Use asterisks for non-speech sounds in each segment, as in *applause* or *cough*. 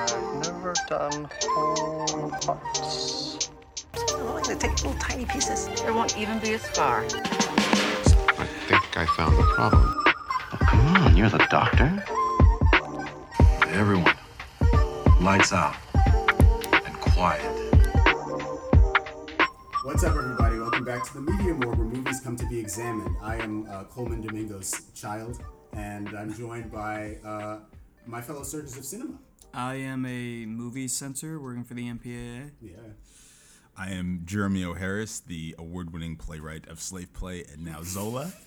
I've never done whole hearts. Oh, they take little tiny pieces. There won't even be a scar. I think I found the problem. Oh, Come on, you're the doctor. Everyone, lights out and quiet. What's up, everybody? Welcome back to the Media Morgue, where movies come to be examined. I am uh, Coleman Domingo's child, and I'm joined by uh, my fellow surgeons of cinema. I am a movie censor working for the MPAA. Yeah. I am Jeremy O. Harris, the award winning playwright of Slave Play and now Zola. *laughs*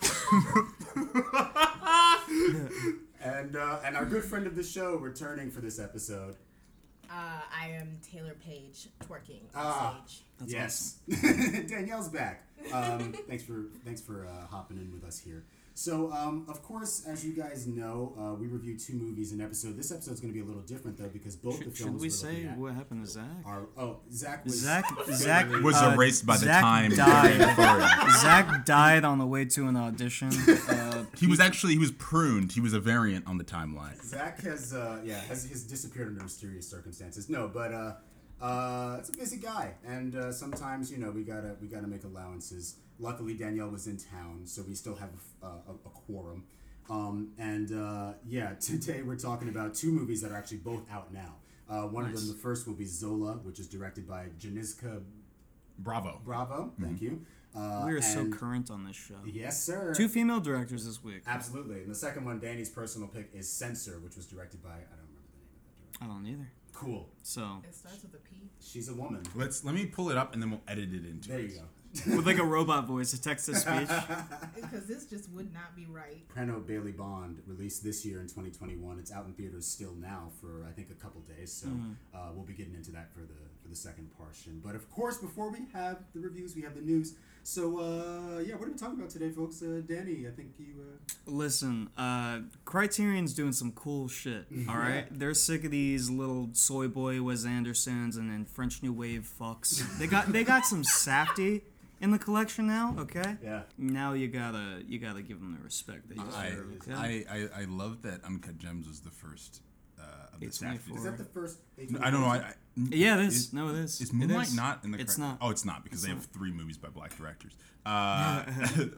And uh, and our good friend of the show returning for this episode. Uh, I am Taylour Paige twerking on Ah. stage. yes, *laughs* Danielle's back. Um, thanks for thanks for uh, hopping in with us here. So, um, of course, as you guys know, uh, we review two movies an episode. This episode is going to be a little different though because both the films should we we're say at what happened to Zach? are oh Zach was Zach *laughs* Zach *laughs* Was uh, erased by the Zach time. Died. *laughs* Zach died on the way to an audition. Uh, He was actually he was pruned. He was a variant on the timeline. Zach has uh, yeah has, has disappeared under mysterious circumstances. No, but uh, uh, it's a busy guy, and uh, sometimes you know we gotta we gotta make allowances. Luckily, Danielle was in town, so we still have uh, a, a quorum. Um, and uh, yeah, *laughs* today we're talking about two movies that are actually both out now. Uh, one of them, the first will be Zola, which is directed by Janicza Bravo. Bravo. Thank you. Uh, we are so current on this show. Yes, sir. Two female directors this week. Absolutely. And the second one, Danny's personal pick, is Censor, which was directed by I don't remember the name of that director. I don't either. Cool. So It starts with a P. She's a woman. Let's let me pull it up and then we'll edit it into. There it. you go. With like a robot voice, a text to speech. *laughs* Because this just would not be right. Prano Bailey Bond released this year in 2021. It's out in theaters still now for I think a couple days. So uh, we'll be getting into that for the for the second portion. But of course, before we have the reviews, we have the news. So uh, yeah, what are we talking about today, folks? Uh, Danny, I think you. Uh, Listen, uh, Criterion's doing some cool shit. *laughs* All right, they're sick of these little soy boy Wes Andersons and then French New Wave fucks. They got they got some safety in the collection now. Okay. yeah. Now you gotta you gotta give them the respect that you I, deserve. Okay? I, I I love that Uncut Gems was the first of the It's staff. 24. Is that the first? I don't know. I, I, yeah, it is. Is- no, it is. Is Moonlight is. not in the? It's cri- not. Oh, it's not because It's they not. have three movies by black directors. *laughs* Uh,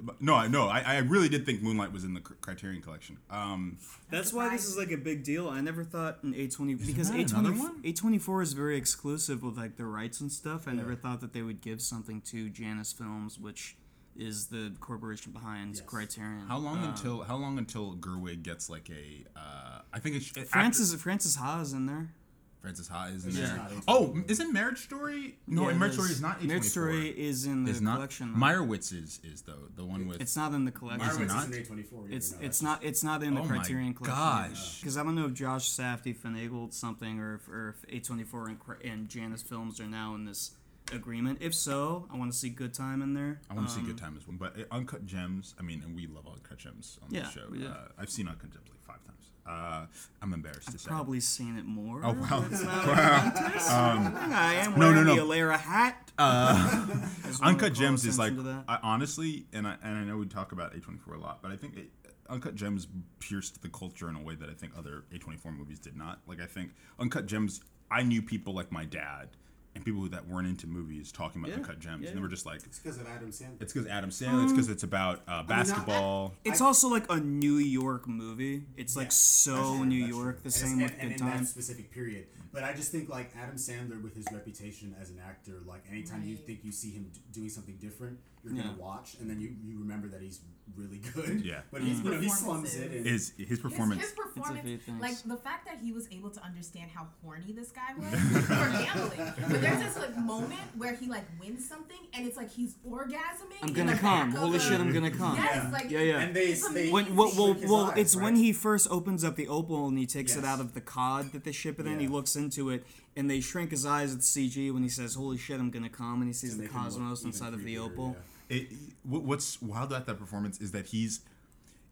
but *laughs* no, I no, I, I really did think Moonlight was in the Cr- Criterion Collection. Um, That's why this is like a big deal. I never thought an A twenty because that A twenty another one? A twenty four is very exclusive with like the rights and stuff. I never thought that they would give something to Janus Films, which is the corporation behind Yes. Criterion. how long Uh, until how long until Gerwig gets like a? Uh, I think it's it, Francis Francis Ha is in there? Francis Ha is in She's there. Oh, isn't Marriage Story? No, Yeah, Marriage Story is. is not. Marriage A24. Story is in the is not. collection. though. Meyerowitz is is though the one with. it's not in the collection. Meyerowitz not? is an A24. It's no, it's not it's not in the Oh my Criterion collection. gosh. Because I don't know if Josh Safdie finagled something or if, or if A24 and, Cri- and Janus Films are now in this agreement. If so, I want to see Good Time in there. I want to see Um, Good Time as well, but uh, Uncut Gems. I mean, and we love Uncut Gems on Yeah, the show. do. Uh, I've seen Uncut Gems like five times. Uh, I'm embarrassed to say. Probably seen it more. Oh, wow. Not *laughs* I am no, wearing no, the no. Alera hat. *laughs* *laughs* Uncut Gems is like attention to that. I, honestly, and I and I know we talk about A24 a lot, but I think it, Uncut Gems pierced the culture in a way that I think other A24 movies did not. Like I think Uncut Gems, I knew people like my dad and people that weren't into movies talking about Yeah, Uncut Gems, yeah. and they were just like, It's because of Adam Sandler. it's because Adam Sandler, it's because it's about uh, basketball. It's also like a New York movie. It's like Yeah, so true, New York. true. The And same it's- with and, Good and in Time. that specific period. But I just think like Adam Sandler with his reputation as an actor, like anytime you think you see him d- doing something different, you're Yeah. gonna watch, and then you, you remember that he's really good. Yeah. But he's, Mm. you know, he slums it. And, Is his His, performance? his performance, like the fact that he was able to understand how horny this guy was for *laughs* gambling. But there's this like moment where he like wins something and it's like he's orgasming. I'm gonna come. Holy shit, I'm gonna come. Yes, like Yeah, yeah. and they, they When, well, well, well eyes, it's when he first opens up the opal and he takes it out of the cod that they ship it in. He looks into it, and they shrink his eyes with CG when he says, "Holy shit, I'm gonna come," and he sees to the make him look cosmos inside of the opal. yeah. It, what's wild about that performance is that he's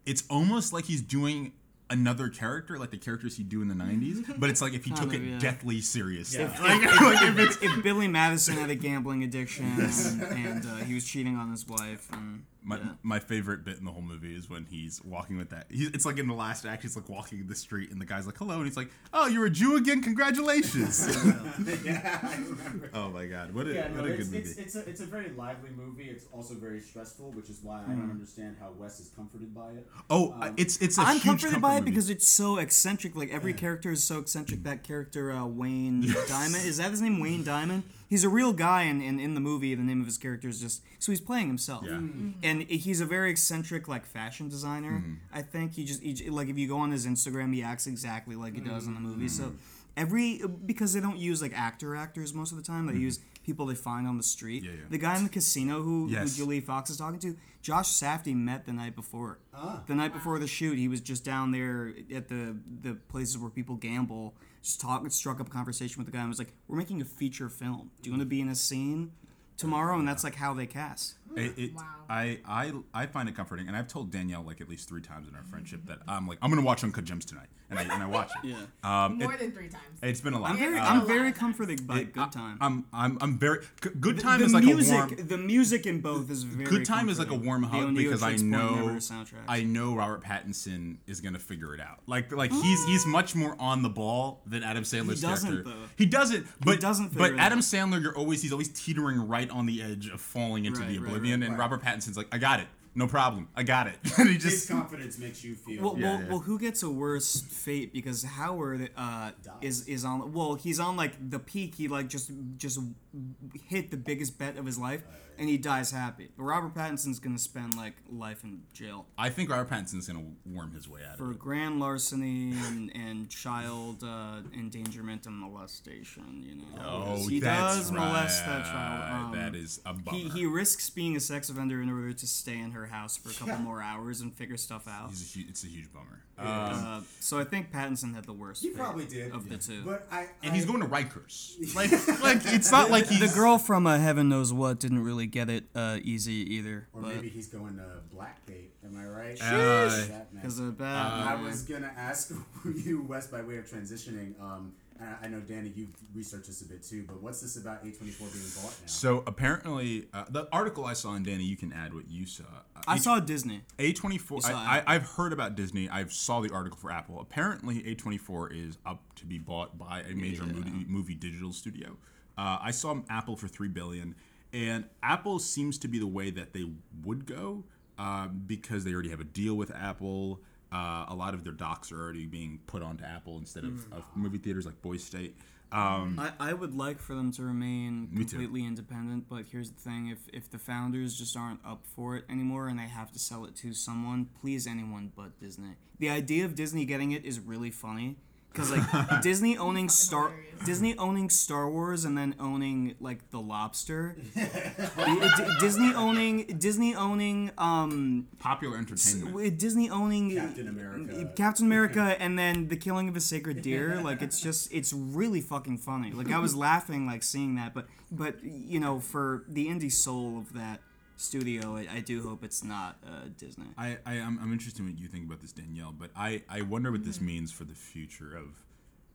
it's almost like he's doing another character like the characters he'd do in the 90s *laughs* but it's like if he Kind took of, it yeah. deathly serious. Yeah. *laughs* like, like if it's If Billy Madison had a gambling addiction *laughs* and, and uh, he was cheating on his wife, and My, Yeah. my favorite bit in the whole movie is when he's walking with that. He, it's like in the last act, he's like walking the street, and the guy's like, "Hello," and he's like, "Oh, you're a Jew again? Congratulations!" *laughs* yeah, I *laughs* oh my god, what a Yeah, no, what a it's, good movie. it's, it's, a, it's a very lively movie. It's also very stressful, which is why I Hmm. don't understand how Wes is comforted by it. oh, um, it's it's a I'm huge comforted by it movie. because it's so eccentric. Like every character is so eccentric. That character, uh, Wayne *laughs* Diamond, is that his name? Wayne Diamond. He's a real guy, and in, in the movie, the name of his character is just so he's playing himself. Yeah. Mhm. And he's a very eccentric, like fashion designer. Mm-hmm. I think he just he, like if you go on his Instagram, he acts exactly like he does in the movie. So Mm-hmm. every because they don't use like actor actors most of the time, they use people they find on the street. Mm-hmm. Yeah, yeah. The guy in the casino who, Yes. who Julie Fox is talking to, Josh Safdie met the night before. Ah. The night before the shoot, he was just down there at the the places where people gamble, just talk, struck up a conversation with the guy and was like, "We're making a feature film. Do you want to be in a scene tomorrow?" And that's like how they cast. It, it, Wow. I, I I find it comforting, and I've told Danielle like at least three times in our friendship that I'm like I'm gonna watch Uncut Gems tonight, and I and I watch it. *laughs* Yeah. Um, More it, than three times. it's been a lot. I'm very, Yeah. I'm Uh, very comforted by It- Good Time. I'm I'm I'm very good time the is like music, a warm. the music in both is very. Good time is like a warm hug Oneida because I know I know Robert Pattinson is gonna figure it out. Like like he's he's much more on the ball than Adam Sandler's he doesn't, character. though. He doesn't. But doesn't But Adam out. Sandler, you're always he's always teetering right on the edge of falling into Right, the right, oblivion, right, and right. Robert Pattinson's like, I got it, no problem, I got it. and *laughs* he His just confidence makes you feel. Well, Yeah, well, yeah. well, who gets a worse fate? Because Howard uh, is is on. Well, he's on like the peak. He like just just hit the biggest bet of his life, and he dies happy. But Robert Pattinson's gonna spend like life in jail I think Robert Pattinson's gonna worm his way out for of it. grand larceny and, and child uh, endangerment and molestation. You know, Oh, he that's does molest that child. Um, that is a bummer. He, he risks being a sex offender in order to stay in her house for a couple more hours and figure stuff out. He's a hu- it's a huge bummer. Um, Uh, so I think Pattinson had the worst. He fate probably did. of the two. But I, and he's going to Rikers. Like, like it's not like *laughs* he's the girl from uh, Heaven Knows What didn't really get it uh, easy either. or but maybe he's going to Blackgate. Am I right? Uh, That man. because of bad. I was gonna ask *laughs* you, Wes, by way of transitioning. Um, and I- I know Danny, you've researched this a bit too, but what's this about A24 being bought now? So apparently, uh, the article I saw, and Danny, you can add what you saw. Uh, I saw Disney. A24. I, I, Apple. I've heard about Disney. I saw the article for Apple. Apparently, A24 is up to be bought by a major movie, movie digital studio. Uh, I saw Apple for three billion, and Apple seems to be the way that they would go um, because they already have a deal with Apple. Uh, a lot of their docs are already being put onto Apple instead of, Mm. of movie theaters like Boys State. Um, I, I would like for them to remain completely independent, but here's the thing: if if the founders just aren't up for it anymore and they have to sell it to someone, please anyone but Disney. The idea of Disney getting it is really funny because like *laughs* Disney owning Star. Disney owning Star Wars and then owning like the Lobster, *laughs* D- Disney owning Disney owning um popular entertainment. with Disney owning Captain America. Captain America, *laughs* and then the killing of a sacred deer. Like it's just, it's really fucking funny. Like I was laughing, like seeing that, but but you know, for the indie soul of that studio, I, I do hope it's not uh, Disney. I, I I'm, I'm interested in what you think about this, Danielle. But I, I wonder what this means for the future of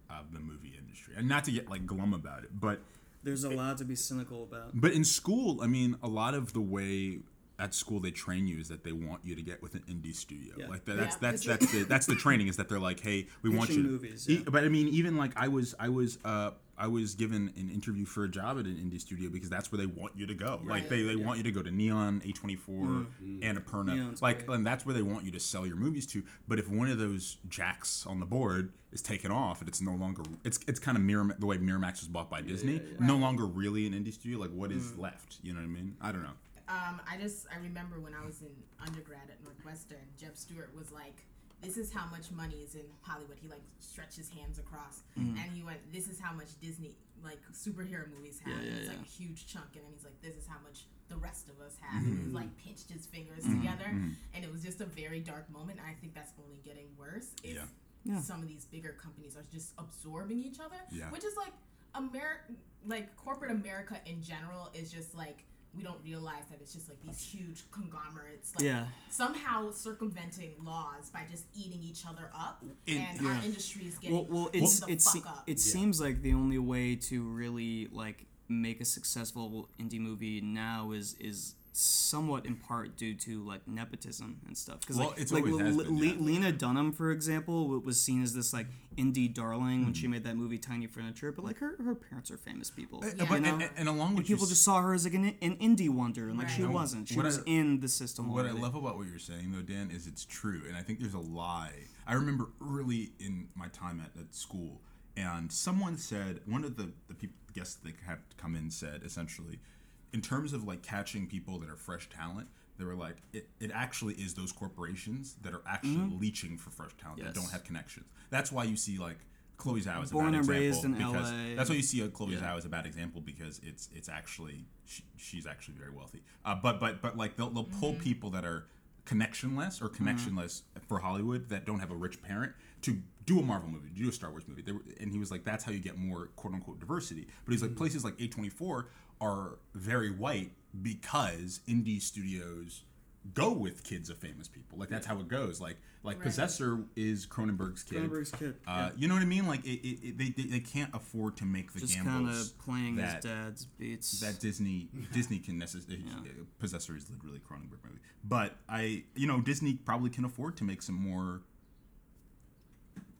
of the movie industry. And not to get like glum about it, but There's a lot to be cynical about. but in school, I mean, a lot of the way at school they train you is that they want you to get with an indie studio. Yeah. Like that, that's Yeah, that's *laughs* that's the that's the training is that they're like, hey, we want you. To, movies, E- But I mean, even like I was I was uh I was given an interview for a job at an indie studio because that's where they want you to go. Like they, they want you to go to Neon, A24, Mm-hmm. Annapurna. Neon's like great. and that's where they want you to sell your movies to. But if one of those jacks on the board is taken off and it's no longer it's it's kind of Mirror the way Miramax was bought by Disney, no longer really an indie studio. Like what is Mm. left? You know what I mean? I don't know. Um, I just I remember when I was in undergrad at Northwestern, Jeb Stewart was like, "This is how much money is in Hollywood." He like stretched his hands across, Mm. and he went, "This is how much Disney like superhero movies have." Yeah, yeah, it's like a huge chunk, and then he's like, "This is how much the rest of us have." And Mm-hmm. he's like pinched his fingers together, and it was just a very dark moment. I think that's only getting worse. If Yeah. Yeah. some of these bigger companies are just absorbing each other, Yeah. which is like Amer like corporate America in general is just like we don't realize that it's just like these huge conglomerates like Yeah. somehow circumventing laws by just eating each other up It- and yeah. our industry is getting Well, well, it's the it's fuck up. it seems like the only way to really like make a successful indie movie now is is somewhat in part due to like nepotism and stuff. Because Well, like, it's like always been, yeah. Lena Dunham, for example, was seen as this like indie darling when she made that movie Tiny Furniture. But like her, her parents are famous people. Uh, you but- and- and along with people s- just saw her as like an, an indie wonder, and like she Right. wasn't. She What was I- in the system. What I love about what you're saying, though, Dan, is it's true, and I think there's a lie. I remember early in my time at, at school, and someone said one of the the people guests that had come in said essentially, in terms of like catching people that are fresh talent, they were like, it, it actually is those corporations that are actually mm-hmm. leeching for fresh talent that don't have connections. That's why you see like. Chloe Zhao is a bad and example raised in because LA. that's why you see a Chloe Yeah. Zhao as a bad example because it's it's actually she, she's actually very wealthy. Uh, but but but like they'll, they'll pull mm-hmm. people that are connectionless or mm-hmm. connectionless for Hollywood that don't have a rich parent to do a Marvel movie, do a Star Wars movie. They were, and he was like, that's how you get more quote unquote diversity. But he's like, places like A24 are very white because indie studios go with kids of famous people. Like that's how it goes. Like like Possessor is Cronenberg's kid. Cronenberg's kid, Uh, You know what I mean? Like it, it, it, they, they they can't afford to make the just kind gambles of playing that, his dad's beats. that Disney *laughs* Disney can necessarily Possessor is literally a Cronenberg movie, but I you know Disney probably can afford to make some more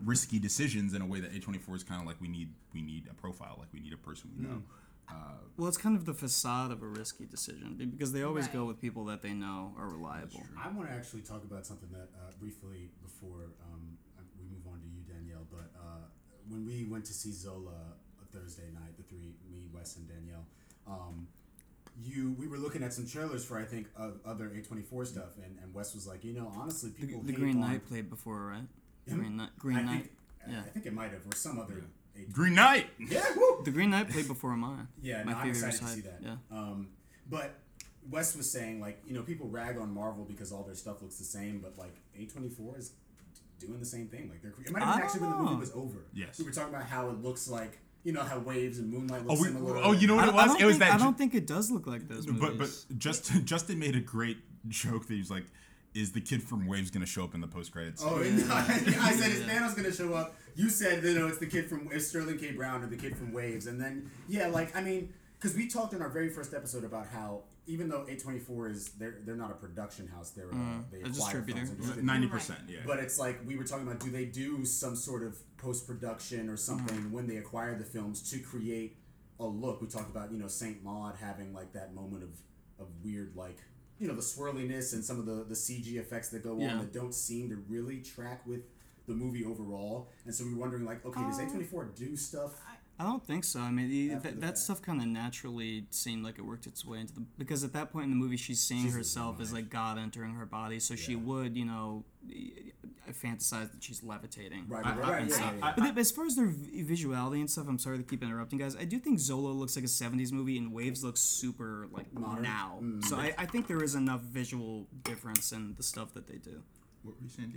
risky decisions in a way that A24 is kind of like we need we need a profile like we need a person we know. Well, it's kind of the facade of a risky decision because they always go with people that they know are reliable. I want to actually talk about something that uh, briefly before um, we move on to you, Danielle. But uh, when we went to see Zola a Thursday night, the three, me, Wes, and Danielle, um, you we were looking at some trailers for I think uh, other A twenty four stuff, and, and Wes was like, you know, honestly, people the hate Green on- Knight played before, right? Him? Green Knight. Green I Knight. think, yeah. I think it might have, or some other. A- Green Knight. yeah, woo! The Green Knight played before mine. Yeah, my no, I'm favorite excited to side. see that. Yeah. Um, but West was saying like you know people rag on Marvel because all their stuff looks the same, but like A24 is doing the same thing. Like they're it might have I been don't actually when the movie know. was over. Yes. we were talking about how it looks like you know how Waves and Moonlight look Oh, we, similar. oh, you know what I, it I was? don't It was think, that. I don't think it does look like those movies. but but Justin Justin made a great *laughs* joke that he was like, "Is the kid from Waves going to show up in the post credits?" Oh, and *laughs* I said is Thanos gonna show up. You said you know it's the kid from it's Sterling K. Brown or the kid from Waves, and then yeah, like I mean, because we talked in our very first episode about how even though A twenty four is they're they're not a production house, they're uh, they a acquire distributor. films and distribute. ninety percent. Yeah. But it's like we were talking about do they do some sort of post production or something when they acquire the films to create a look? We talked about, you know, Saint Maud having like that moment of, of weird like you know, the swirliness and some of the, the CG effects that go Yeah. on that don't seem to really track with the movie overall. And so we're wondering like, okay, does um, A twenty four do stuff I don't think so. I mean, the, that, the that stuff kind of naturally seemed like it worked its way into the because at that point in the movie, she's seeing She's herself as like God entering her body, so she would, you know, I fantasize that she's levitating. Right, right, I- right, And yeah, so- yeah, yeah. But then as far as their visuality and stuff, I'm sorry to keep interrupting, guys. I do think Zola looks like a '70s movie, and Waves looks super like Modern? now. Mm. So I, I think there is enough visual difference in the stuff that they do. What were you saying,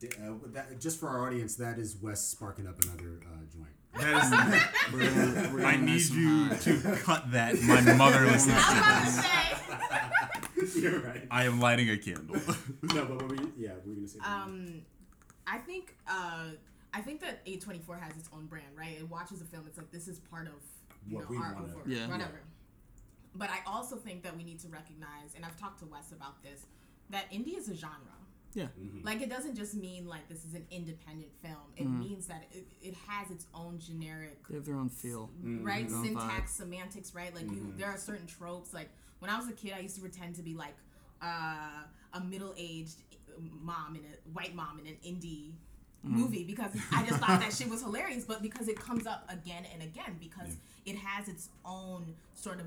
Daniel? Uh, that, just for our audience, that is Wes sparking up another uh, joint. That We're gonna, we're I gonna need miss you high. to cut that. My mother listens *laughs* to I this. was about to say. *laughs* You're right. I am lighting a candle. *laughs* No, but what were you, yeah, we are gonna say. Um, I think uh, I think that A twenty four has its own brand, right? It watches a film. It's like this is part of you What know we our wanna- over Yeah. whatever. But I also think that we need to recognize, and I've talked to Wes about this, that indie is a genre. Yeah. Mm-hmm. Like it doesn't just mean like this is an independent film. It means that it, it has its own generic They have their own feel. right Their own syntax semantics right like you there are certain tropes like when i was a kid i used to pretend to be like uh, a middle-aged mom in a white mom in an indie movie because i just thought that shit was hilarious but because it comes up again and again because it has its own sort of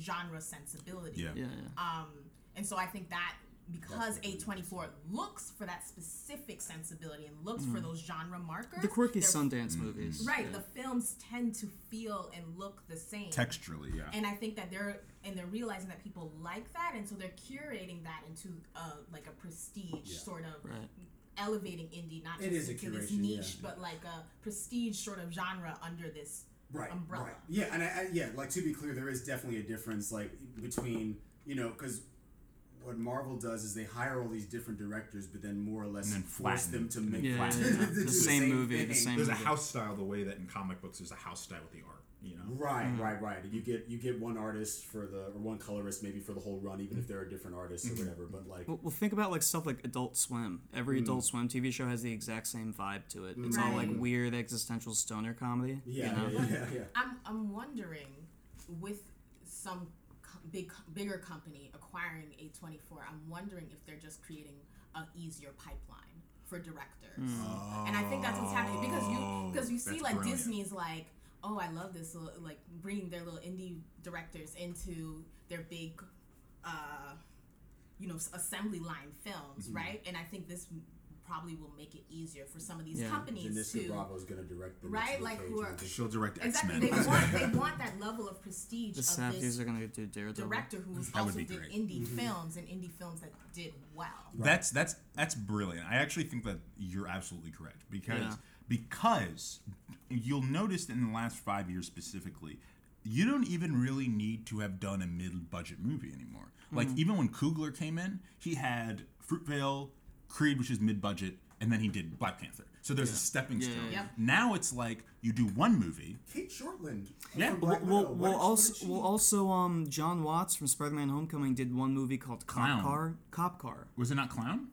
genre sensibility Yeah. Yeah, yeah. um, and so I think that because A24 looks for that specific sensibility and looks for those genre markers, Mm. The quirky they're- Sundance movies. Right, Yeah. the films tend to feel and look the same. Texturally, yeah. And I think that they're and they're realizing that people like that, and so they're curating that into uh, like a prestige Yeah. sort of Right. elevating indie, not It just is a into this niche, yeah. but like a prestige sort of genre under this right, umbrella. Right. Yeah, and I, I, yeah, like to be clear, there is definitely a difference, like between you know, because what Marvel does is they hire all these different directors, but then more or less And force flatten them to make Yeah, yeah, yeah. do The same movie, the same There's a house style the way that in comic books there's a house style with the art. You know. Right, Mm-hmm. right, right. You get you get one artist for the or one colorist maybe for the whole run, even if there are different artists Mm-hmm. or whatever. But like, Well, well, think about like stuff like Adult Swim. Every Mm. Adult Swim TV show has the exact same vibe to it. It's all like weird existential stoner comedy. yeah, you know? yeah, yeah, yeah. I'm I'm wondering with some co- big bigger company acquiring A24, I'm wondering if they're just creating an easier pipeline for directors. And I think that's what's happening because you because you see like brilliant. Disney's like, "Oh, I love this little, like bringing their little indie directors into their big uh you know, assembly line films, right? And I think this probably will make it easier for some of these Yeah. companies Janicza to Bravo is going to direct the Right, next Luke like who are- movie. She'll direct X Exactly. Men. They want *laughs* they want that level of prestige The of Safdies this are gonna do Daredevil. director who's That would also be did great. indie mm-hmm. films and indie films that did well. That's that's that's brilliant. I actually think that you're absolutely correct because Yeah. because you'll notice that in the last five years specifically, you don't even really need to have done a mid-budget movie anymore. Like mm-hmm. even when Coogler came in, he had Fruitvale, Creed, which is mid-budget, and then he did Black Panther. So there's a stepping Yeah, stone. yeah, yeah. Yep. Now it's like you do one movie. Cate Shortland. Yeah. from Well, Black well, Widow. What well, also, she- well, also, um, John Watts from Spider-Man: Homecoming did one movie called Cop Clown. Car. Cop Car. Was it not Clown?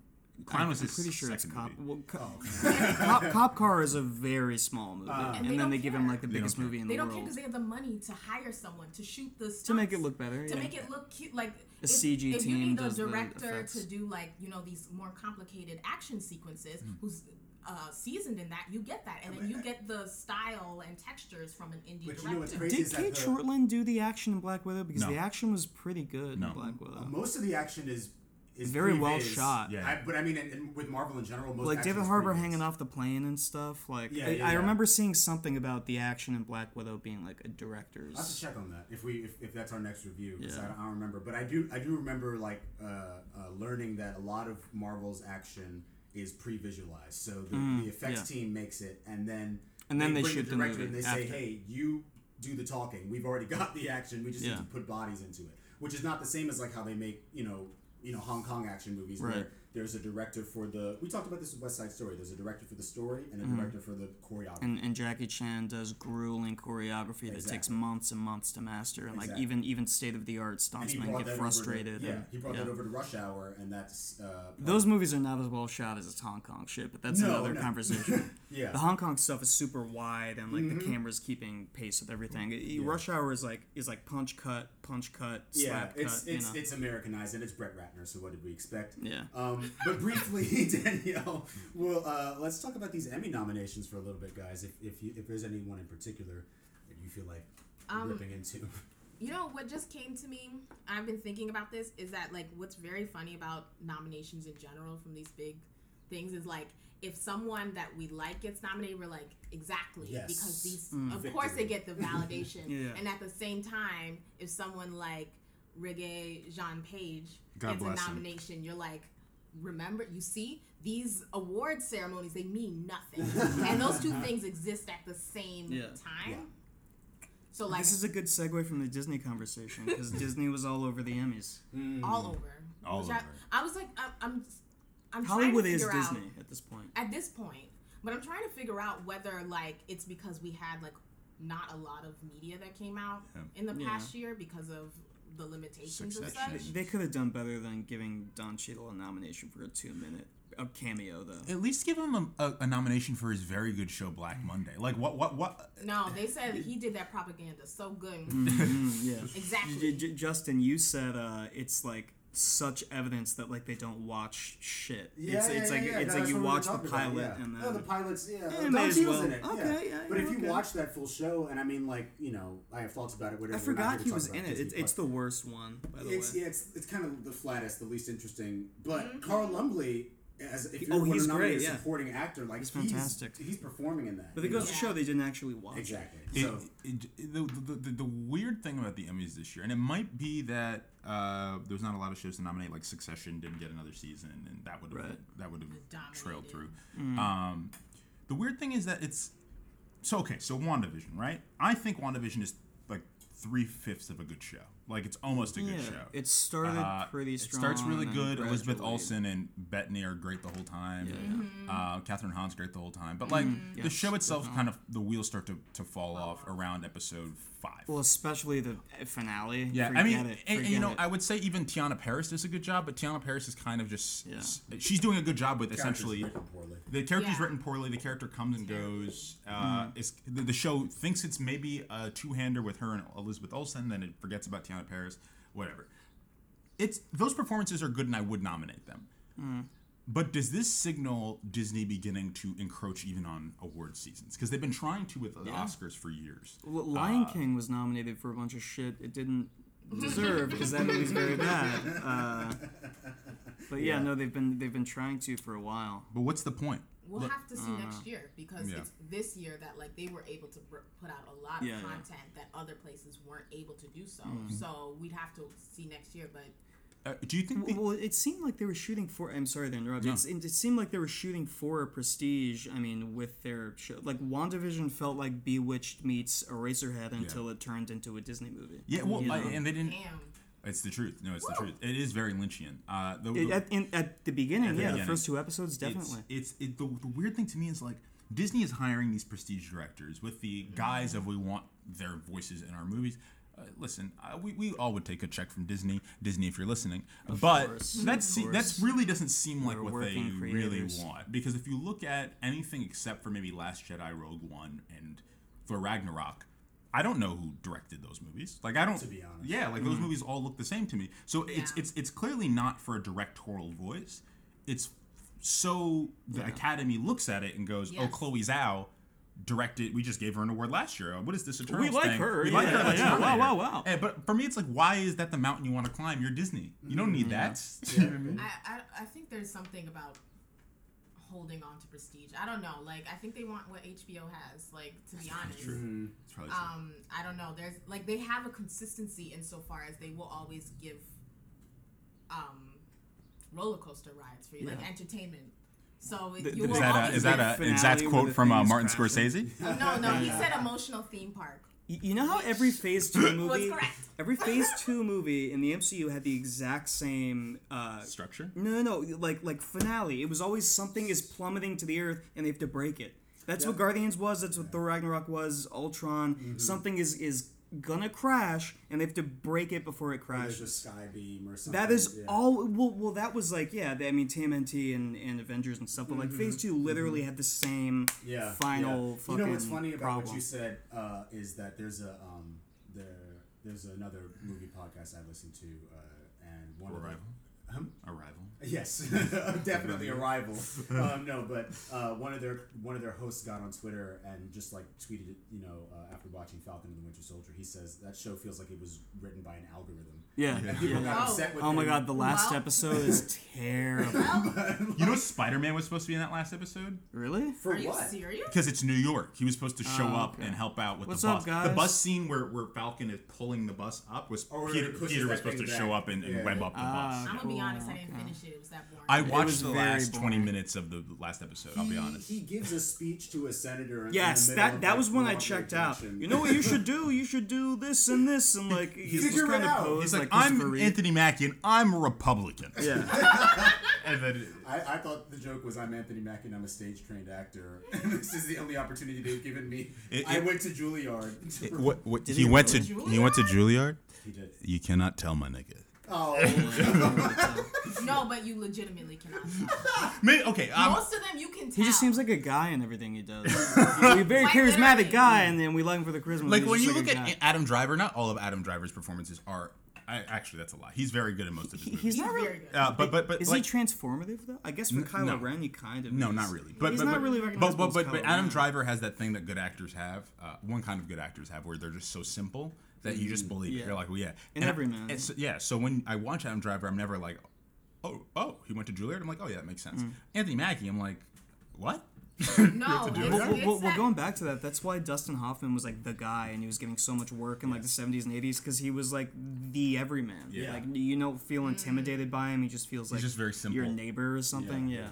Clown was I'm his pretty sure it's second Cop. Well, co- *laughs* Cop, Cop Car is a very small movie, Uh, and, And they then don't they give him like the They don't biggest care. movie in They the world. They don't care because they have the money to hire someone to shoot the stunts, To make it look better, to yeah. make it look cute. Like A if, CG if you need a the director to do like you know these more complicated action sequences, Hmm. who's uh, seasoned in that, you get that, and then you get the style and textures from an indie But director. you know what's crazy Did Cate Shortland do the action in Black Widow? Because No. the action was pretty good No. in Black Widow. most of the action is is Very well pre-viz. shot. Yeah. I, but I mean, and, and with Marvel in general, most like action David Harbour hanging off the plane and stuff. Like Yeah, I, yeah, I yeah. remember seeing something about the action in Black Widow being like a director's. I'll have to check on that if we if, if that's our next review. 'cause Yeah. I, don't- I don't remember, but I do I do remember like uh, uh, learning that a lot of Marvel's action is pre-visualized. So the, the effects Mm, yeah. team makes it, and then And then they bring shoot the the director movie and they say, "Hey, you do the talking. We've already *laughs* got the action. We just Yeah. need to put bodies into it." Which is not the same as like how they make you know you know Hong Kong action movies Right. where there's a director for the. We talked about this with West Side Story. There's a director for the story and a director for the choreography. Mm-hmm. and, and Jackie Chan does grueling choreography that takes months and months to master, and like Exactly. even even state of the art And stuntsmen get frustrated. To, yeah, and- he brought yeah. that over to Rush Hour, and that's uh, Those movies are not as well shot as its Hong Kong shit, but that's No, another no. conversation. *laughs* Yeah. Mm-hmm. The Hong Kong stuff is super wide and like the camera's keeping pace with everything. I- Rush Hour is like is like punch cut, punch cut, Yeah, it's cut. it's you know. it's Americanized and it's Brett Ratner. So what did we expect? Yeah. Um, but briefly, *laughs* Danielle, well, uh, let's talk about these Emmy nominations for a little bit, guys. If if, you, if there's anyone in particular that you feel like Um, ripping into, You know what just came to me? I've been thinking about this. Is that like what's very funny about nominations in general from these big things is like if someone that we like gets nominated, we're like exactly Yes. because these Mm. of course they get the validation, *laughs* Yeah. and at the same time, if someone like Regé-Jean Page God gets a bless him. nomination, you're like. Remember, you see, these award ceremonies, they mean nothing. *laughs* and those two things exist at the same Yeah. time. Yeah. So, like, this is a good segue from the Disney conversation because *laughs* Disney was all over the Emmys. all over. All Which I, over. I was like, I'm, I'm, I'm Hollywood trying is to figure Disney out at this point. at this point, but I'm trying to figure out whether like it's because we had like not a lot of media that came out Yeah. in the Yeah. past year because of the limitations Succession. of such. They could have done better than giving Don Cheadle a nomination for a two minute a cameo though. At least give him a, a, a nomination for his very good show Black Monday. Like what what what? No, they said he did that propaganda so good. Mm, yeah. *laughs* Exactly. J- J- Justin, you said uh, it's like such evidence that like they don't watch shit. Yeah, it's, yeah, it's yeah, like yeah. it's No, like you what we were watch the talking about, pilot yeah. and then oh, the pilots, yeah, Yeah, Don may as Cheadle's well. in it. Okay, yeah. yeah, But if you okay. watch that full show, and I mean, like you know, I have thoughts about it. Whatever. I we're not here forgot he was in it. Disney It's, it's the worst one, by the It's way. yeah, it's it's kind of the flattest, the least interesting. But Mm-hmm. Carl Lumbly, as if you're Oh, one he's nominated great, yeah. supporting actor, like He's fantastic. He's, performing in that. But it goes know? to show they didn't actually watch it. exactly. It, So it, the, the, the, the weird thing about the Emmys this year, and it might be that uh, there's not a lot of shows to nominate, like Succession didn't get another season, and that would have Right. that would have trailed through. Mm. Um, the weird thing is that it's so okay. So WandaVision, right? I think WandaVision is like three fifths of a good show. Like it's almost a good Yeah, show. it started Uh, pretty It starts really and good. Elizabeth Olsen and Bettany are great the whole time. Yeah, Uh, Kathryn Hahn's great the whole time. But like the Mm-hmm. Yes, show itself, definitely. kind of the wheels start to, to fall off around episode five. Well, especially the finale. Yeah, Forget I mean, it, and, and, you know, it. I would say even Teyonah Parris does a good job, but Teyonah Parris is kind of just Yeah. she's doing a good job with Character's essentially written the character's Yeah. written poorly. The character comes and goes. Uh, Mm. it's, the, the show thinks it's maybe a two hander with her and Elizabeth Olsen, then it forgets about Teyonah Parris. Whatever. It's those performances are good, and I would nominate them. Mm. But does this signal Disney beginning to encroach even on award seasons? Because they've been trying to with the Oscars for years. Lion uh, King was nominated for a bunch of shit it didn't deserve because that movie's very bad. Uh, but yeah, no, they've been they've been trying to for a while. But what's the point? We'll Look- have to see next year because Yeah. it's this year that like they were able to br- put out a lot of Yeah, yeah. content that other places weren't able to do so. Mm-hmm. So we'd have to see next year. But Uh, do you think? The, Well, it seemed like they were shooting for. I'm sorry to interrupt. No. It, it seemed like they were shooting for a prestige. I mean, with their show, like WandaVision felt like Bewitched meets Eraserhead until it turned into a Disney movie. yeah, well, You I, and they didn't. damn, It's the truth. No, it's the truth. It is very Lynchian. Uh, the, It- at, in, at the beginning, At the yeah, the first two episodes, definitely. It's, it's it, the, the weird thing to me is like Disney is hiring these prestige directors with the guise of we want their voices in our movies. Uh, listen, uh, we, we all would take a check from Disney. Disney, if you're listening, but course. that's Of se- course. that's really doesn't seem like We're what they working really want. Because if you look at anything except for maybe Last Jedi, Rogue One, and Thor Ragnarok, I don't know who directed those movies. Like I don't. To be honest. Yeah, like Mm. those movies all look the same to me. So it's Yeah. it's it's clearly not for a directorial voice. It's so the Academy looks at it and goes, "Oh, Chloe Zhao directed. We just gave her an award last year. What is this Eternals We like thing? her, We like her. Let's yeah, wow, wow, wow. Eh, but for me, it's like, why is that the mountain you want to climb? You're Disney. You don't need that. *laughs* Mm-hmm. I, I I think there's something about holding on to prestige. I don't know. Like I think they want what HBO has. Like to be honest. It's probably true. um i don't know there's like they have a consistency insofar as they will always give um roller coaster rides for you like entertainment so it, you is will that a, is that get- a exact quote from uh, Martin crashing. Scorsese? no no he *laughs* said emotional theme park Y- You know how every Phase Two *laughs* movie, every Phase Two movie in the MCU had the exact same uh, Structure. No, no, no, like like finale. It was always something is plummeting to the earth and they have to break it. That's what Guardians was. That's what Thor Ragnarok was. Ultron. Mm-hmm. Something is is gonna crash and they have to break it before it There's a crashes. sky beam or something. That is yeah. all. Well, well, that was like yeah. I mean TMNT and, and Avengers and stuff. But like Phase Two literally had the same Mm-hmm. yeah, final yeah. fucking. You know what's funny about problem. what you said uh, is that there's a um, there there's another movie podcast I listen to, uh, and one of Arrival. the, um, Arrival. Yes, *laughs* definitely Arrival. *laughs* um, no, but uh, one of their one of their hosts got on Twitter and just like tweeted, you know, uh, after watching Falcon and the Winter Soldier, he says that show feels like it was written by an algorithm. Yeah. And people yeah. got Oh. upset with Oh my him. god, the last Well- episode is terrible. *laughs* You know, Spider Man was supposed to be in that last episode really? For are what? serious because it's New York. He was supposed to show Oh, up okay. and help out with What's the up, bus. guys? The bus scene where, where Falcon is pulling the bus up was Oh, where Peter. Peter was supposed to thing show up and, and Yeah. web up the Ah, bus. i'm gonna be honest i didn't okay. finish it it was that boring I watched the very last twenty minutes of the last episode. I'll be honest. He gives a speech to a senator. Yes, in the middle that that was when I checked out. You know what you should *laughs* do? You should do this and this and like he's Figure just kind of out. posed like, Christopher I'm Reeve. Anthony Mackie and I'm a Republican. Yeah. *laughs* And then I, I thought the joke was I'm Anthony Mackie and I'm a stage trained actor. *laughs* And this is the only opportunity they've given me. It- I it- went to Juilliard. to *laughs* what, what, Did he, he went to really? he went to Juilliard. He did. You cannot tell my nigga. Oh, no but you legitimately cannot tell. May- okay, um, most of them you can tell He just seems like a guy in everything he does. He's a very Like, charismatic literally. guy, and then we like him for the charisma. like when you like look at guy. Adam Driver, not all of Adam Driver's performances are. I, actually, that's a lie. He's very good in most of his He- movies. he's he's not really. very good uh, but but but Is like, he transformative though? I guess for Kylo no. Ren, he kind of. No, is. not really. But he's but, not but, really But recognizable. but but, as but Adam Ren. Driver has that thing that good actors have. Uh, one kind of good actors have, where they're just so simple that you just believe. it. Mm, Yeah. You're like, well, yeah. In And every man. it's- yeah. So when I watch Adam Driver, I'm never like, oh oh, he went to Juilliard. I'm like, oh yeah, that makes sense. Mm. Anthony Mackie, I'm like, what? *laughs* no it's, do it's, that? Well, well, well, going back to that, that's why Dustin Hoffman was like the guy, and he was getting so much work in like the '70s and '80s because he was like the everyman. Yeah. Like you don't feel intimidated by him. He just feels like just very simple. Your neighbor or something. Yeah, Yeah. yeah.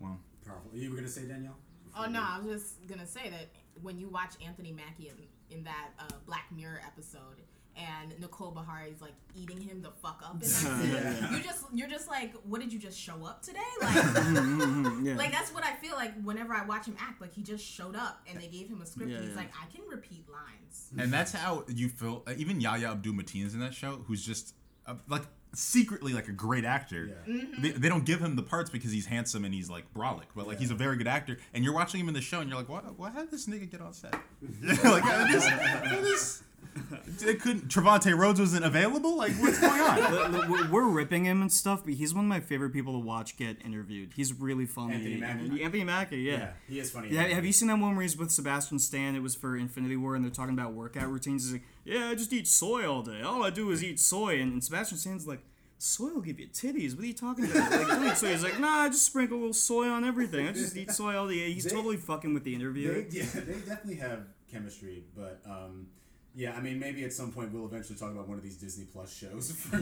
Well, powerful. You were gonna say Danielle? Oh no, I was just gonna say that when you watch Anthony Mackie in, in that uh, Black Mirror episode, and Nicole Beharie is like eating him the fuck up in that *laughs* scene. You just you're just like, what did you just show up today? Like, *laughs* yeah. like that's what I feel like whenever I watch him act. Like he just showed up and they gave him a script Yeah, and he's yeah. like, I can repeat lines. and that's how you feel. uh, Even Yahya Abdul Mateen is in that show, who's just uh, like secretly like a great actor. Yeah. Mm-hmm. They, they don't give him the parts because he's handsome and he's like brolic, but like he's a very good actor. And you're watching him in the show, and you're like, what? What? How did this nigga get on set? *laughs* like how did this, how did this, *laughs* they couldn't. Trevante Rhodes wasn't available. Like what's going on? *laughs* Look, look, we're- We're ripping him and stuff, but he's one of my favorite people to watch get interviewed. He's really funny. Anthony Mackie? Anthony Mackie, yeah. Yeah, he is funny. Yeah, have you seen that one where he's with Sebastian Stan? It was for Infinity War, and they're talking about workout routines. He's like, "Yeah, I just eat soy all day. All I do is eat soy." And, and Sebastian Stan's like, "Soy will give you titties. What are you talking about?" Like, don't soy. He's like, "Nah, I just sprinkle a little soy on everything. I just eat soy all day." He's They- totally fucking with the interview. They, yeah, they definitely have chemistry, but um, yeah, I mean, maybe at some point we'll eventually talk about one of these Disney Plus shows. *laughs* For,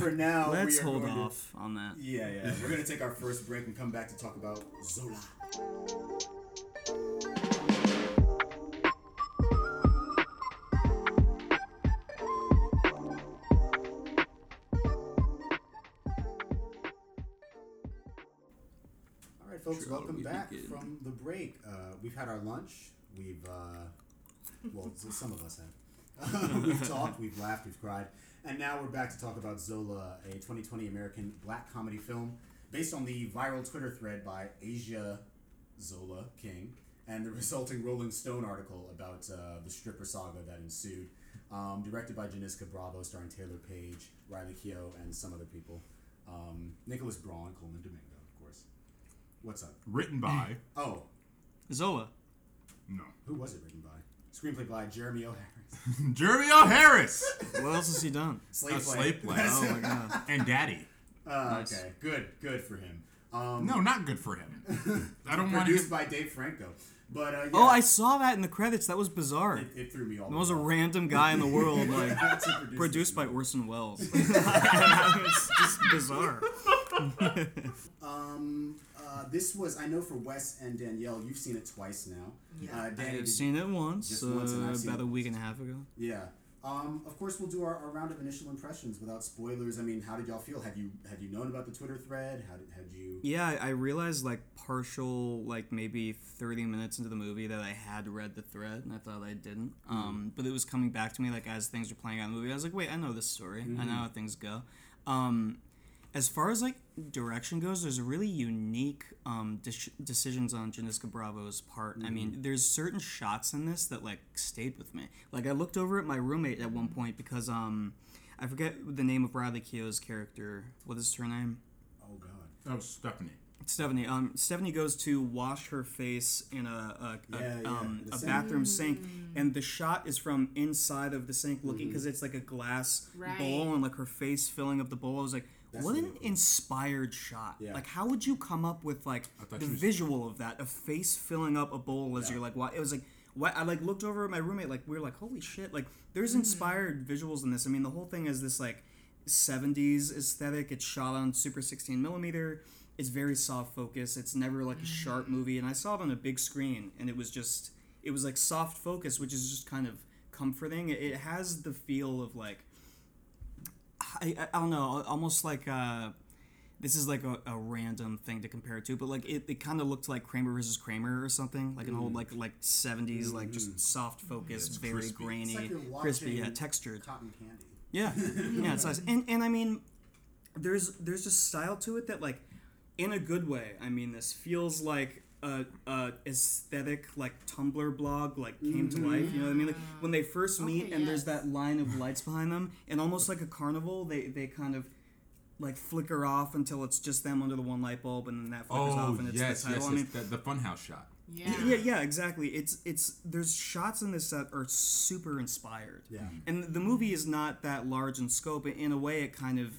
for now, Let's hold going to- off on that. yeah, yeah, we're gonna take our first break and come back to talk about Zola. All right, folks, welcome we back begin? from the break. Uh, we've had our lunch. We've, uh, well, *laughs* some of us have. *laughs* we've talked, we've laughed, we've cried, and now we're back to talk about Zola, a 2020 American black comedy film based on the viral Twitter thread by A'Ziah Zola King and the *laughs* resulting Rolling Stone article about uh, the stripper saga that ensued. Um, directed by Janicza Bravo, starring Taylour Paige, Riley Keough, and some other people. Um, Nicholas Braun, Coleman Domingo, of course. What's up? Written by *clears throat* Oh, Zola. no who was it written by? Screenplay by Jeremy O. Harris. *laughs* Jeremy O. Harris, What else has he done? Slave A Play. Slave Play. *laughs* Oh my god. and Daddy. Uh, Okay, good, good for him. Um, No, not good for him. I don't want to. produced by Dave Franco. But uh, yeah, Oh, I saw that in the credits. That was bizarre. it, it threw me off. There was a random guy in the world *laughs* like off. To produce produced by Orson Welles. it's just bizarre. Um, uh, this was I know for Wes and Danielle, you've seen it twice now. Yeah. Uh, Danny, I've seen it once, Just once, and uh, I've about it a week and a half ago. Yeah. Um, of course, we'll do our, our round of initial impressions without spoilers. I mean, how did y'all feel? Had you had you known about the Twitter thread? How did had you? Yeah, I I realized like partial, like maybe 30 minutes into the movie that I had read the thread, and I thought I didn't. Hmm. Um, but it was coming back to me like as things were playing out in the movie. I was like, wait, I know this story. I Hmm. know how things go. Um, as far as like direction goes, there's a really unique um, dis- decisions on Janicza Bravo's part. I mean, there's certain shots in this that like stayed with me. Like I looked over at my roommate at one point because um, I forget the name of Riley Keough's character. What is her name? Oh God. That was Stephanie. Stephanie. Um, Stephanie goes to wash her face in a a, a, Yeah, yeah, um, the a sink. bathroom sink, and the shot is from inside of the sink, looking because it's like a glass Right. bowl and like her face filling up the bowl. I was like, That's what an cool. inspired shot! Yeah. Like, how would you come up with like the she was- visual of that? A face filling up a bowl as Yeah. you're like, what? It was like. What I like looked over at my roommate, like we were like, holy shit! Like there's mm-hmm. inspired visuals in this. I mean, the whole thing is this like 70s aesthetic. It's shot on super 16 millimeter. It's very soft focus. It's never like a mm-hmm. sharp movie. And I saw it on a big screen, and it was just it was like soft focus, which is just kind of comforting. It, it has the feel of like I, I, I don't know, almost like uh this is like a, a random thing to compare it to, but like it, it kind of looked like Kramer versus Kramer or something, like an old like like seventies like just soft focus, very crispy. It's grainy, like you're crispy, yeah, watching textured. Cotton candy. Yeah, *laughs* yeah, it's nice. And and I mean, there's there's a style to it that like, in a good way. I mean, this feels like a, a aesthetic like Tumblr blog like came to life. You know what I mean? Like mm-hmm. when they first oh, meet Okay, and there's that line of *laughs* lights behind them, and almost like a carnival, they they kind of. Like flicker off until it's just them under the one light bulb, and then that flickers Oh off, and it's yes, the title. yes, I mean. The, the funhouse shot. Yeah. yeah, yeah, exactly. It's it's there's shots in this that are super inspired. Yeah. And the movie is not that large in scope. In a way, it kind of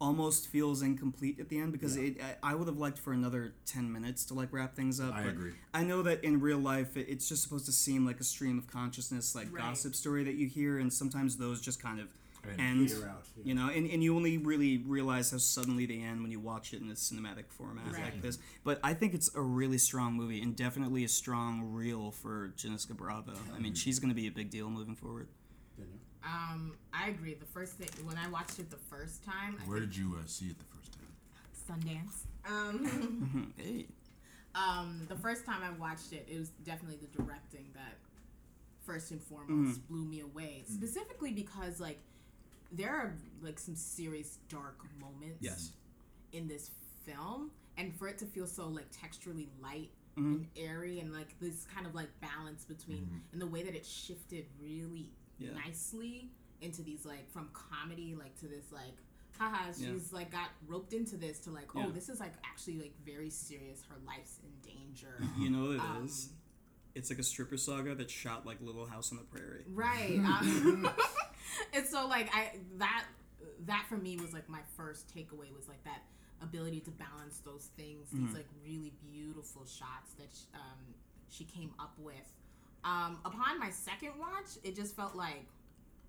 almost feels incomplete at the end because it, I, I would have liked for another 10 minutes to like wrap things up I but agree. i know that in real life it, it's just supposed to seem like a stream of consciousness like Right. gossip story that you hear and sometimes those just kind of And end out, yeah. you know and, and you only really realize how suddenly they end when you watch it in a cinematic format like this but i think it's a really strong movie and definitely a strong reel for janicza bravo i mean she's going to be a big deal moving forward Daniel? Um, I agree. The first thing when I watched it the first time, I Where did you uh, see it the first time? Sundance. Um, *laughs* Hey. um, the first time I watched it, it was definitely the directing that first and foremost blew me away. Specifically because like there are like some serious dark moments Yes. in this film, and for it to feel so like texturally light and airy, and like this kind of like balance between and the way that it shifted really Yeah. nicely into these like from comedy like to this like haha she's Yeah. like got roped into this to like oh Yeah. this is like actually like very serious her life's in danger *laughs* You know what it Um, is? It's like a stripper saga that shot like Little House on the Prairie. right *laughs* um, *laughs* and so like i that that for me was like my first takeaway was like that ability to balance those things these like really beautiful shots that sh- um, she came up with um, upon my second watch it just felt like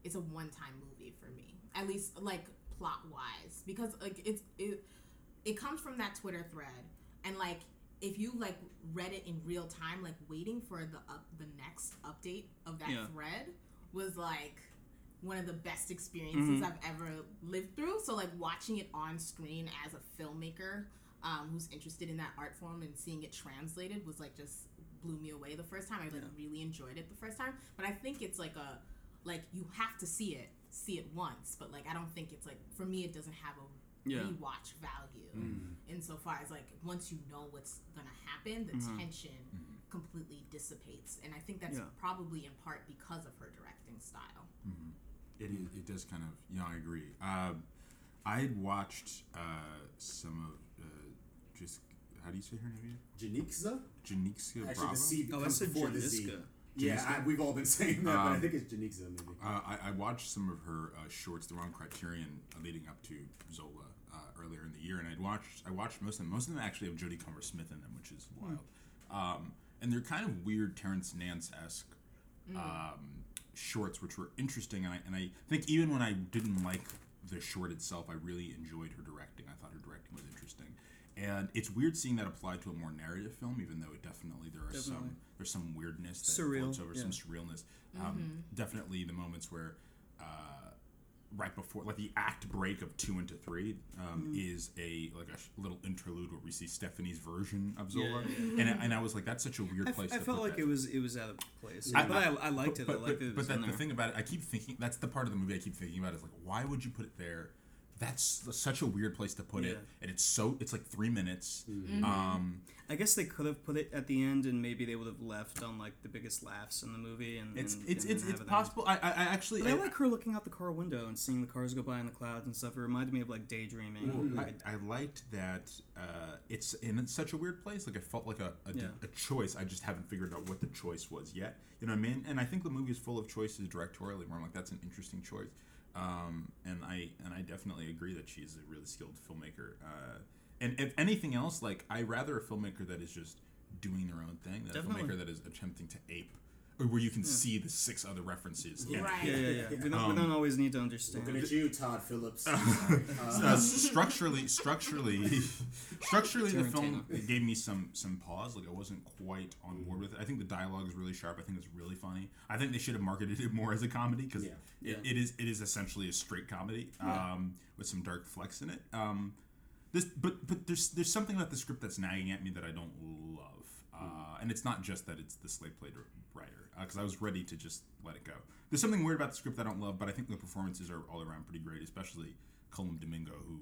it's a one-time movie for me at least like plot wise because like it's it, it comes from that twitter thread and like if you like read it in real time like waiting for the up the next update of that Yeah. thread was like one of the best experiences I've ever lived through. So like watching it on screen as a filmmaker um, who's interested in that art form and seeing it translated was like just blew me away the first time. I like really enjoyed it the first time. But I think it's like a like you have to see it, see it once. But like I don't think it's like for me it doesn't have a Yeah. rewatch value insofar as like once you know what's gonna happen, the tension completely dissipates. And I think that's Yeah. probably in part because of her directing style. It is. It does kind of. Yeah, I agree. Uh, I had watched uh, some of uh, just how do you say her name? Janicza? Janicza Actually, Bravo. the C Oh, I comes said before the Z. Janiska. Yeah, I, we've all been saying that, but I Um, think it's Janicza maybe. Uh, I, I watched some of her uh, shorts. They're on Criterion uh, leading up to Zola uh, earlier in the year, and I'd watched. I watched most of them. Most of them actually have Jodie Comer Smith in them, which is wild. Um, and they're kind of weird Terrence Nance esque um, shorts, which were interesting. And I and I think even when I didn't like the short itself, I really enjoyed her directing. I thought her directing was interesting. And it's weird seeing that applied to a more narrative film, even though it definitely there are some there's some weirdness that Surreal, floats over yeah. some surrealness. Um, Definitely the moments where uh, right before like the act break of two into three um, is a like a sh- little interlude where we see Stephanie's version of Zola, yeah, *laughs* and I, and I was like, that's such a weird I, f- place. I to felt put like that. it was it was out of place, I- but I, I liked it. But, I liked but, it. but was that, the thing about it, I keep thinking that's the part of the movie I keep thinking about is like, why would you put it there? That's such a weird place to put it, and it's so it's like three minutes. Mm-hmm. Um, I guess they could have put it at the end, and maybe they would have left on like the biggest laughs in the movie. And it's and- it's and it's, have it's it end. possible. I, I I actually But I like her looking out the car window and seeing the cars go by in the clouds and stuff. It reminded me of like daydreaming. Like, I, I liked that uh, it's in such a weird place. Like it felt like a, a, Yeah. a choice. I just haven't figured out what the choice was yet. You know what I mean? And I think the movie is full of choices directorially where I'm like, that's an interesting choice. Um, and I and I definitely agree that she's a really skilled filmmaker. Uh, and if anything else, like I rather a filmmaker that is just doing their own thing than Definitely. a filmmaker that is attempting to ape, where you can see the six other references. in it. Right. yeah, yeah, yeah. We don't, we don't always need to understand. Looking at you, Todd Phillips. *laughs* uh, structurally, structurally, *laughs* structurally, the film gave me some some pause. Like I wasn't quite on board with it. I think the dialogue is really sharp. I think it's really funny. I think they should have marketed it more as a comedy because Yeah. it, it is it is essentially a straight comedy um, with some dark flecks in it. Um, this, but but there's there's something about the script that's nagging at me that I don't love, uh, and it's not just that it's the Slave Play writer because I was ready to just let it go. There's something weird about the script I don't love, but I think the performances are all around pretty great, especially Coleman Domingo who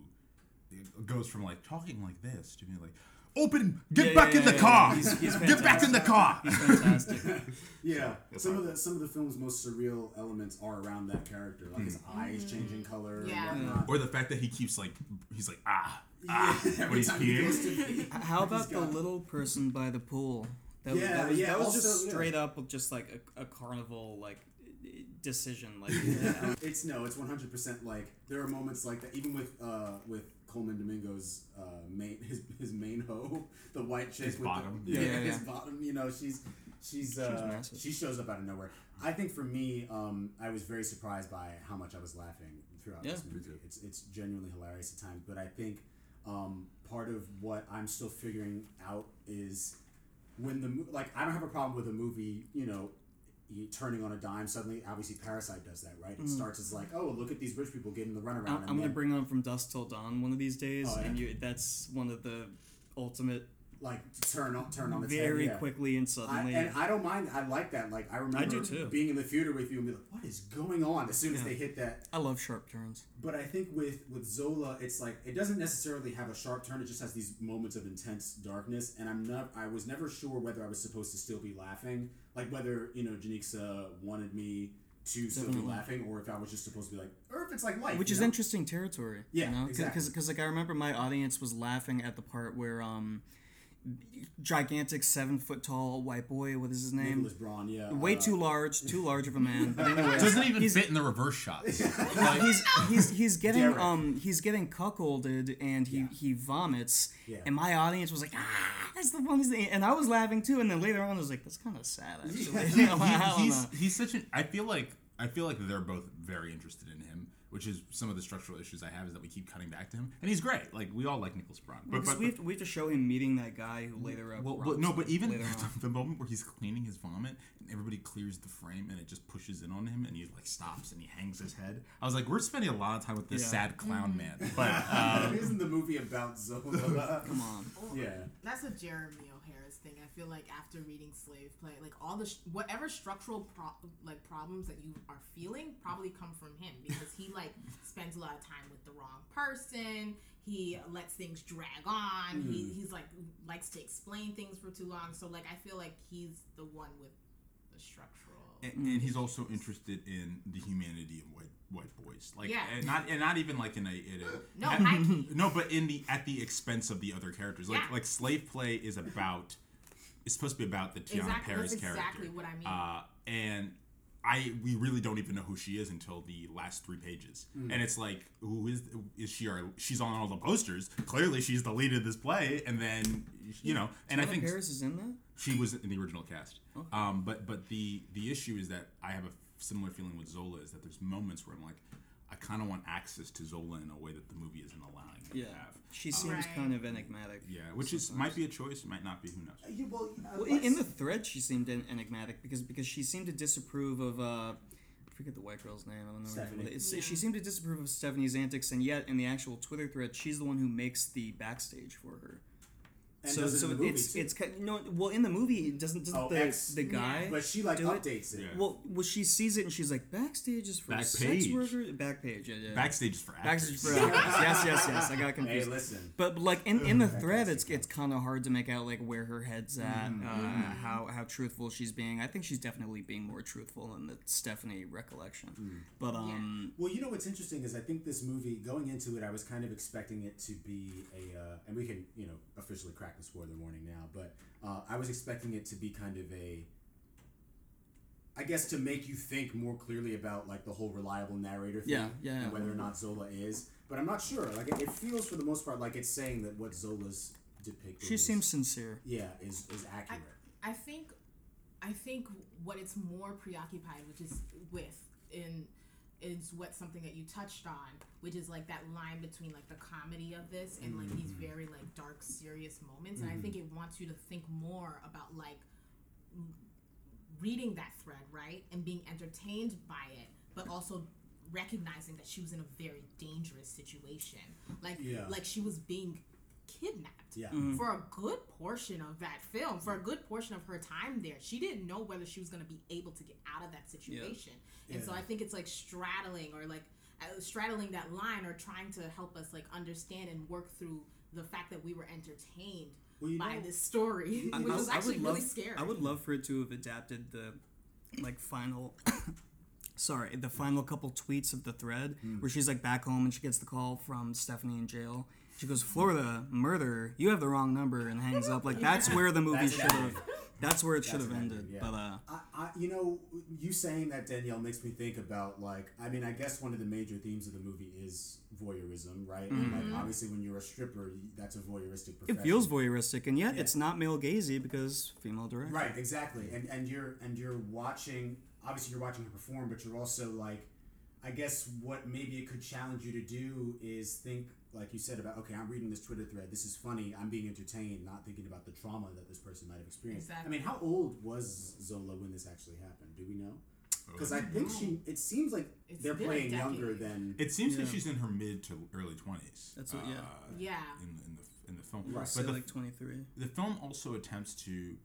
goes from like talking like this to being like. Open! Get Yeah, back yeah, in the yeah, car! He's- he's Get back in the car! He's fantastic. *laughs* Yeah, It's some hard. of the some of the film's most surreal elements are around that character, like his eyes changing color Yeah. and whatnot. Or the fact that he keeps like he's like ah ah when Every he's time he goes peeing. to pee. How about the little person by the pool? That was, Yeah, that was, yeah, that was also, just yeah. straight up just like a, a carnival like decision. Like *laughs* It's no, it's one hundred percent like there are moments like that. Even with uh with Coleman Domingo's uh main his his main hoe, *laughs* the white chick His with bottom. The, *laughs* yeah, Yeah, yeah, his bottom. You know, she's she's uh, massive. she shows up out of nowhere. I think for me, um, I was very surprised by how much I was laughing throughout this movie. It's it's genuinely hilarious at times, but I think um, part of what I'm still figuring out is when the like I don't have a problem with a movie, you know, turning on a dime suddenly. Obviously, Parasite does that, right? It starts as like, oh, look at these rich people getting the runaround. I'm, I'm gonna bring on from dusk till dawn one of these days, Oh, yeah? and you that's one of the ultimate like turn on turn on its very head, yeah. quickly and I, suddenly. and I don't mind. I like that. Like I remember do too. being in the theater with you and be like, "What is going on?" As soon as they hit that. I love sharp turns. But I think with with Zola, it's like it doesn't necessarily have a sharp turn. It just has these moments of intense darkness, and I'm not. I was never sure whether I was supposed to still be laughing, like whether you know Janicza wanted me to still be laughing, or if I was just supposed to be like, or if it's like life, which is know? interesting territory. Yeah, you know? exactly. Because like I remember my audience was laughing at the part where um, gigantic seven foot tall white boy. What is his name? Nicholas Braun, yeah, Way uh, too large, too large of a man. But *laughs* anyway, doesn't even he's, fit in the reverse shots. *laughs* he's he's he's *laughs* getting Derek. um he's getting cuckolded and he Yeah. he vomits. Yeah. And my audience was like, ah, that's the funniest thing. And I was laughing too. And then later on, I was like, that's kind of sad actually. You know, He- he's he's such an. I feel like I feel like they're both very interested in him, which is some of the structural issues I have is that we keep cutting back to him, and he's great. Like we all like Nicholas Braun, but, Because but, we, have to, we have to show him meeting that guy who later uh, well, but no, but even later *laughs* the moment where he's cleaning his vomit and everybody clears the frame and it just pushes in on him and he like stops and he hangs his head. I was like, we're spending a lot of time with this Yeah. sad clown Mm. man, but *laughs* um, Isn't the movie about Zola? *laughs* Come on. yeah. That's a Jeremy O. Harris thing. I feel like after reading Slave Play, like all the sh- whatever structural pro- like problems that you are feeling probably come from him because he like *laughs* spends a lot of time with the wrong person. He lets things drag on. He, mm-hmm. he's like likes to explain things for too long. So like I feel like he's the one with the structural. and, and he's also interested in the humanity of white white boys, like Yeah. and not and not even like in a, in a *gasps* No, *laughs* no, but in the at the expense of the other characters. Like Yeah. like slave play is about it's supposed to be about the Teyonah Exactly, Parris that's character. exactly what I mean. Uh, and I we really don't even know who she is until the last three pages, Hmm. and it's like who is is she? Our, she's on all the posters. Clearly, she's the lead of this play, and then you know, and I think Parris is in that. she was in the original cast. Um, but but the the issue is that I have a similar feeling with Zola is that there's moments where I'm like, I kind of want access to Zola in a way that the movie isn't allowing me Yeah, to have. she seems Right. kind of enigmatic. Yeah, which is might be a choice, might not be. Who knows? Yeah, well, uh, Well, in, in the thread, she seemed en- enigmatic because because she seemed to disapprove of uh, I forget the white girl's name. I don't know. her name. Stephanie. It's, She seemed to disapprove of Stephanie's antics, and yet in the actual Twitter thread, she's the one who makes the backstage for her. And so does it so in the movie, it's too. it's ki- no well in the movie it doesn't doesn't Oh, the, X. the guy but she like do it? it. Yeah. well well she sees it and she's like backstage is for Back sex page. workers back page yeah, yeah. Backstage is for actors. Backstage for actors. *laughs* yes yes yes I got Hey, confused. listen. But but, like in, in the thread, it's it's kind of hard to make out like where her head's at, uh, how how truthful she's being. I think she's definitely being more truthful than the Stephanie recollection. But um, Well, you know what's interesting is I think this movie, going into it, I was kind of expecting it to be a, uh, and we can, you know, officially crack the spoiler warning now, but uh, I was expecting it to be kind of a, I guess to make you think more clearly about like the whole reliable narrator thing, Yeah, yeah, and whether or not Zola is. But I'm not sure. Like it, it feels for the most part like it's saying that what Zola's depicted. she is, seems sincere. yeah, is is accurate. I think, I think what it's more preoccupied, which is with in, is what something that you touched on, which is like that line between like the comedy of this and like these mm-hmm. very like dark, serious moments, and I think mm-hmm. it wants you to think more about like reading that thread, right, and being entertained by it, but also recognizing that she was in a very dangerous situation, like Yeah. like she was being kidnapped Yeah. for a good portion of that film, for a good portion of her time there, she didn't know whether she was going to be able to get out of that situation. And so I think it's like straddling or like uh, straddling that line or trying to help us like understand and work through the fact that we were entertained Well, by know- this story, I- *laughs* which I- was I would actually love, really scary. I would love for it to have adapted the like final. *coughs* Sorry, the final couple tweets of the thread Hmm. where she's like back home and she gets the call from Stephanie in jail. She goes, "Florida murder. You have the wrong number," and hangs up. Like that's where the movie should have. That's where it should have ended. yeah. But uh, I, I, you know, you saying that Danielle makes me think about like, I mean, I guess one of the major themes of the movie is voyeurism, right? And like, obviously, when you're a stripper, that's a voyeuristic profession. it feels voyeuristic, and yet Yeah. it's not male gazy because female director. right, exactly. And and you're and you're watching. Obviously, you're watching her perform, but you're also like, I guess what maybe it could challenge you to do is think, like you said about, okay, I'm reading this Twitter thread. This is funny. I'm being entertained, not thinking about the trauma that this person might have experienced. I mean, how old was Zola when this actually happened? Do we we know? Oh. Because I think she. It seems like It's they're playing younger than. It seems like she's in her mid to early twenties. That's what- yeah. Uh, yeah. In, in the in the film, Right. Say But the, like 23. the film also attempts to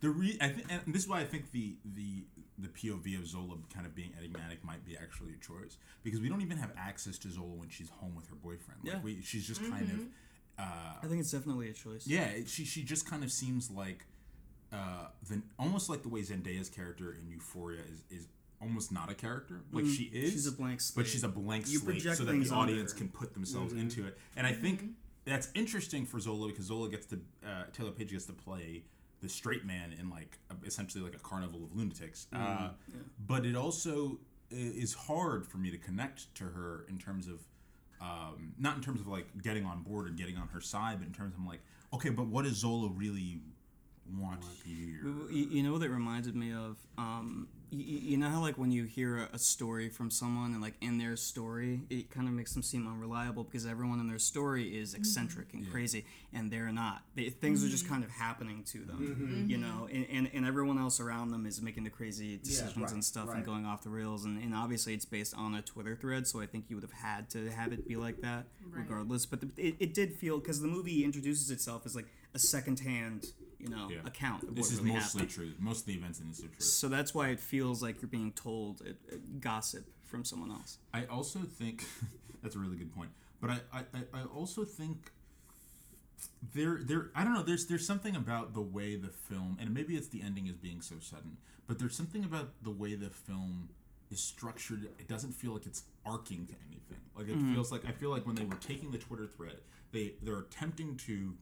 the re I think and this is why I think the the the POV of Zola kind of being enigmatic might be actually a choice because we don't even have access to Zola when she's home with her boyfriend. Like Yeah. we, she's just kind of uh, I think it's definitely a choice. yeah, she she just kind of seems like uh, the almost like the way Zendaya's character in Euphoria is is almost not a character. Like she is, she's a blank slate. but she's a blank You slate, so that the audience can put themselves into it. And I think that's interesting for Zola because Zola gets to uh, Taylour Paige gets to play the straight man in like essentially like a carnival of lunatics. Uh, But it also is hard for me to connect to her in terms of um, not in terms of like getting on board and getting on her side, but in terms of like, okay, but what does Zola really want here? You, you know what it reminded me of? Um, you, you know how like when you hear a, a story from someone and like in their story, it kind of makes them seem unreliable because everyone in their story is mm-hmm. eccentric and crazy, and they're not. They, things are just mm-hmm. kind of happening to them, mm-hmm. you know, and, and, and everyone else around them is making the crazy decisions right, and stuff right. and going off the rails, and, and obviously it's based on a Twitter thread, so I think you would have had to have it be like that Right. regardless. But the, it, it did feel because the movie introduces itself as like a secondhand, you know, Yeah. account of This is really mostly happened. true. Most of the events in this are true. So that's why it feels like you're being told it, it- gossip from someone else. I also think *laughs* that's a really good point. But I, I, I- also think there there I don't know there's there's something about the way the film and maybe it's the ending is being so sudden but there's something about the way the film is structured it doesn't feel like it's arcing to anything like it mm-hmm. feels like I feel like when they were taking the Twitter thread they they're attempting to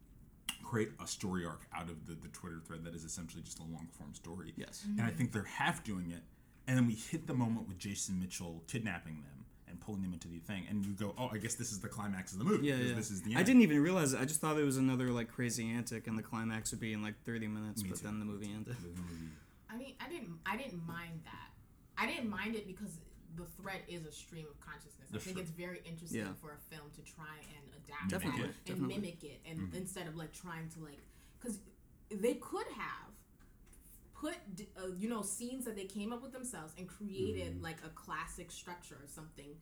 create a story arc out of the, the Twitter thread that is essentially just a long form story Yes. and I mm-hmm. think they're half doing it and then we hit the moment with Jason Mitchell kidnapping them and pulling them into the thing and you go oh I guess this is the climax of the movie Yeah, yeah. this is the end I didn't even realize it. I just thought it was another like crazy antic, and the climax would be in like 30 minutes. Me but too. then the movie ended. I mean, I didn't. I didn't mind that. I didn't mind it because the thread is a stream of consciousness. That's I think it's very interesting Yeah. for a film to try and adapt Definitely, and definitely. mimic it, and instead of like trying to like, because they could have put d- uh, you know scenes that they came up with themselves and created mm-hmm. like a classic structure or something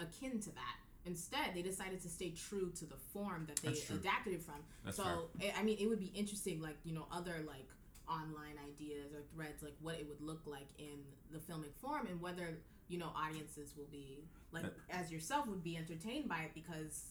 akin to that. Instead, they decided to stay true to the form that they adapted it from. That's so, I eh, I mean, it would be interesting, like you know, other like online ideas or threads, like what it would look like in the filmic form, and whether you know audiences will be like That- as yourself would be entertained by it because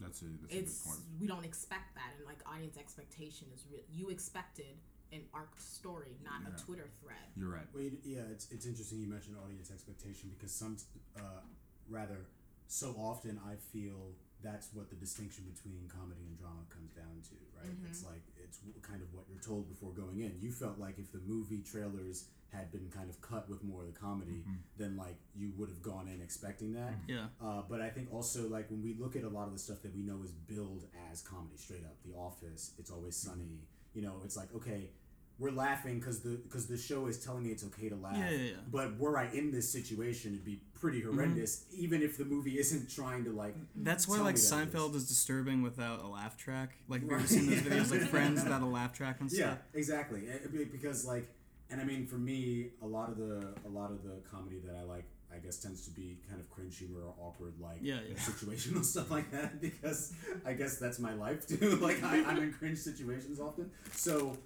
that's a that's a it's good point we don't expect that, and like audience expectation is real. You expected an arc story, not Yeah. a Twitter thread. you're right Well, you- yeah, it's, it's interesting you mentioned audience expectation because some, uh, rather, so often I feel that's what the distinction between comedy and drama comes down to, right? Mm-hmm. It's like it's w- kind of what you're told before going in. You felt like if the movie trailers had been kind of cut with more of the comedy, mm-hmm. then like you would have gone in expecting that. Mm-hmm. Yeah. Uh, but I think also like when we look at a lot of the stuff that we know is billed as comedy, straight up, The Office, It's Always Sunny. You know, it's like okay, we're laughing because the because the show is telling me it's okay to laugh. Yeah, yeah, yeah. But were I in this situation, it'd be pretty horrendous, even if the movie isn't trying to like. That's why like Seinfeld is disturbing without a laugh track. Like have you ever seen those *laughs* videos like Friends without a laugh track and stuff? Yeah, exactly. Eh, Because like, and I mean, for me, a lot of the a lot of the comedy that I like, I guess, tends to be kind of cringe humor or awkward, like Yeah, yeah. situational *laughs* stuff like that. Because I guess that's my life too. *laughs* like I, I'm in cringe situations often. So,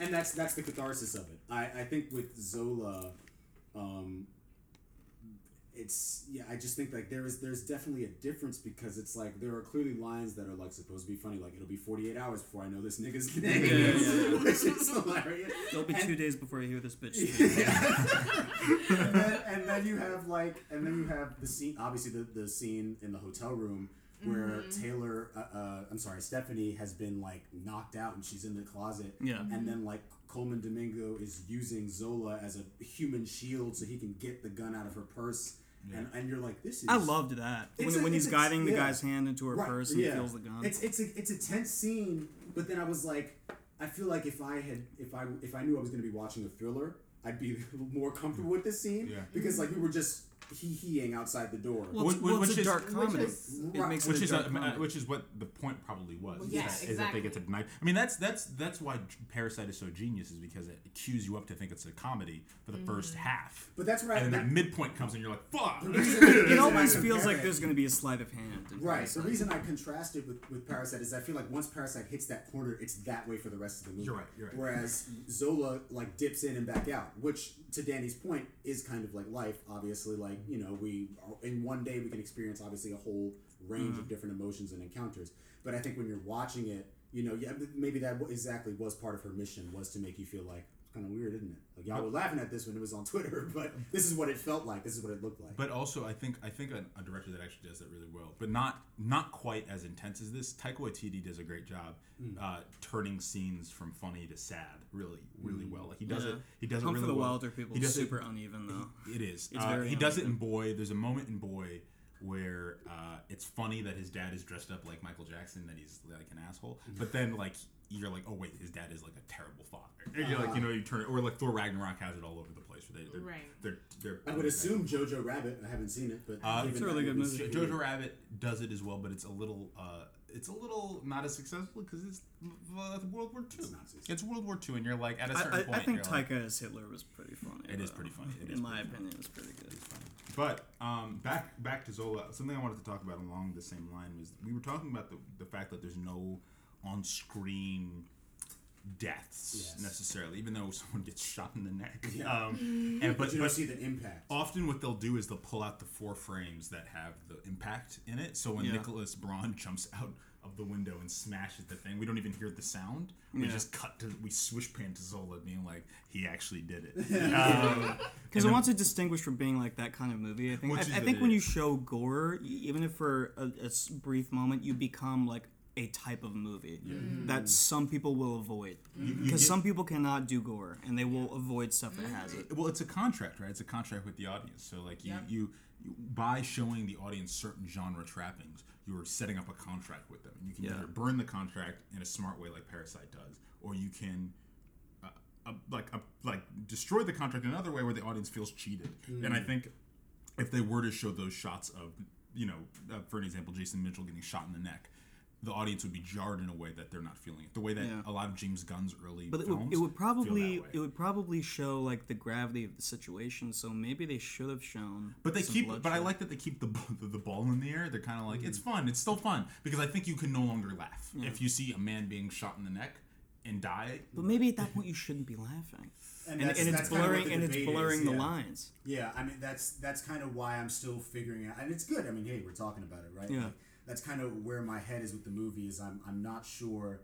and that's that's the catharsis of it. I I think with Zola, um, it's yeah i just think like there is there's definitely a difference because it's like there are clearly lines that are like supposed to be funny like it'll be 48 hours before i know this nigga's name Yeah, yeah, which is hilarious It'll be And- two days before you hear this bitch. *laughs* and, then, and then you have like and then you have the scene obviously the, the scene in the hotel room where taylor uh, uh, i'm sorry stephanie has been like knocked out and she's in the closet Yeah. and then like coleman domingo is using zola as a human shield so he can get the gun out of her purse and, and you're like this is I loved that when, a- when he's a- guiding the yeah. guy's hand into her Right, purse and yeah. he feels the gun. It's it's a it's a tense scene, but then I was like, I feel like if I had if I if I knew I was going to be watching a thriller, I'd be *laughs* more comfortable with this scene Yeah. because like we were just he heing outside the door. Well, it's, Which- well, which a is- dark which comedy. is- it makes which is a, comedy. which is what the point probably was. Well, is yeah, that- is that they get to exactly. deny. I mean, that's that's that's why Parasite is so genius is because it cues you up to think it's a comedy for the first mm-hmm. half, But that's where I, and then that, that midpoint comes and you're like, fuck. *laughs* It always feels like there's going to be a sleight of hand. in Right. The reason I contrasted with, with Parasite is I feel like once Parasite hits that corner, it's that way for the rest of the movie. You're right, you're right. Whereas Zola like dips in and back out, which to Danny's point is kind of like life. Obviously, like you know, we are, in one day we can experience obviously a whole range Mm. of different emotions and encounters. But I think when you're watching it, you know, yeah, maybe that exactly was part of her mission was to make you feel like kind of weird, isn't it? Like y'all were laughing at this when it was on *laughs* Twitter, but this is what it felt like. This is what it looked like. But also, I think I think a, a director that actually does that really well, but not not quite as intense as this. Taika Waititi does a great job Hmm. uh, turning scenes from funny to sad, really, really well. Like he does Yeah. it. He does Hunt it for the well. Wilder people He does super It, uneven though. it is. It's Uh, very he does it in. Boy. There's a moment in Boy where uh, it's funny that his dad is dressed up like Michael Jackson, that he's like an asshole. But then like you're like, oh wait, his dad is like a terrible father. And you're like, you know, you turn it, or like Thor Ragnarok has it all over the place. Where they, they're, Right. they're, they're, I would assume Jojo Rabbit. I haven't seen it, but Uh, given It's a really good movie. Jojo Rabbit does it as well, but it's a little, uh, it's a little not as successful because it's uh, World War II. nonsense. It's World War II, and you're like at a certain I, point. I think you're like- as Hitler was pretty funny. It is though. pretty funny. It In is my pretty funny. opinion, it's pretty good. But um, back back to Zola. Something I wanted to talk about along the same line was we were talking about the the fact that there's no on screen deaths Yes. necessarily, even though someone gets shot in the neck. Um, and, But but you don't but see the impact. often what they'll do is they'll pull out the four frames that have the impact in it. So when Yeah. Nicholas Braun jumps out of the window and smashes the thing, we don't even hear the sound. We Yeah. just cut to we swish pan to Zola being like, he actually did it. *laughs* Um, Because it wants to distinguish from being like that kind of movie. I think. I, I think it when you show gore, even if for a brief moment, you become like a type of movie that some people will avoid. Because some people cannot do gore, and they will avoid stuff that has it. well, it's a contract, right? It's a contract with the audience. So like you, Yep. you, you by showing the audience certain genre trappings, you're setting up a contract with them. You can Yeah. either burn the contract in a smart way like Parasite does, or you can uh, uh, like uh, like destroy the contract in another way where the audience feels cheated. And I think if they were to show those shots of you know, uh, for an example, Jason Mitchell getting shot in the neck. The audience would be jarred in a way that they're not feeling it. The way that Yeah. a lot of James Gunn's early But it films would, it would feel probably that way. it would probably show like the gravity of the situation. So maybe they should have shown. But they some keep. But I like that they keep the, the the ball in the air. They're kind of like it's mm. fun. It's still fun because I think you can no longer laugh if you see a man being shot in the neck and die. But maybe at that point you shouldn't be laughing. And And, that's- and it's that's kinda blurring and it's debate is, blurring the yeah. lines. Yeah, I mean that's that's kind of why I'm still figuring out, and it's good. I mean, hey, we're talking about it, right? Yeah. Like, that's kind of where my head is with the movie. Is I'm I'm not sure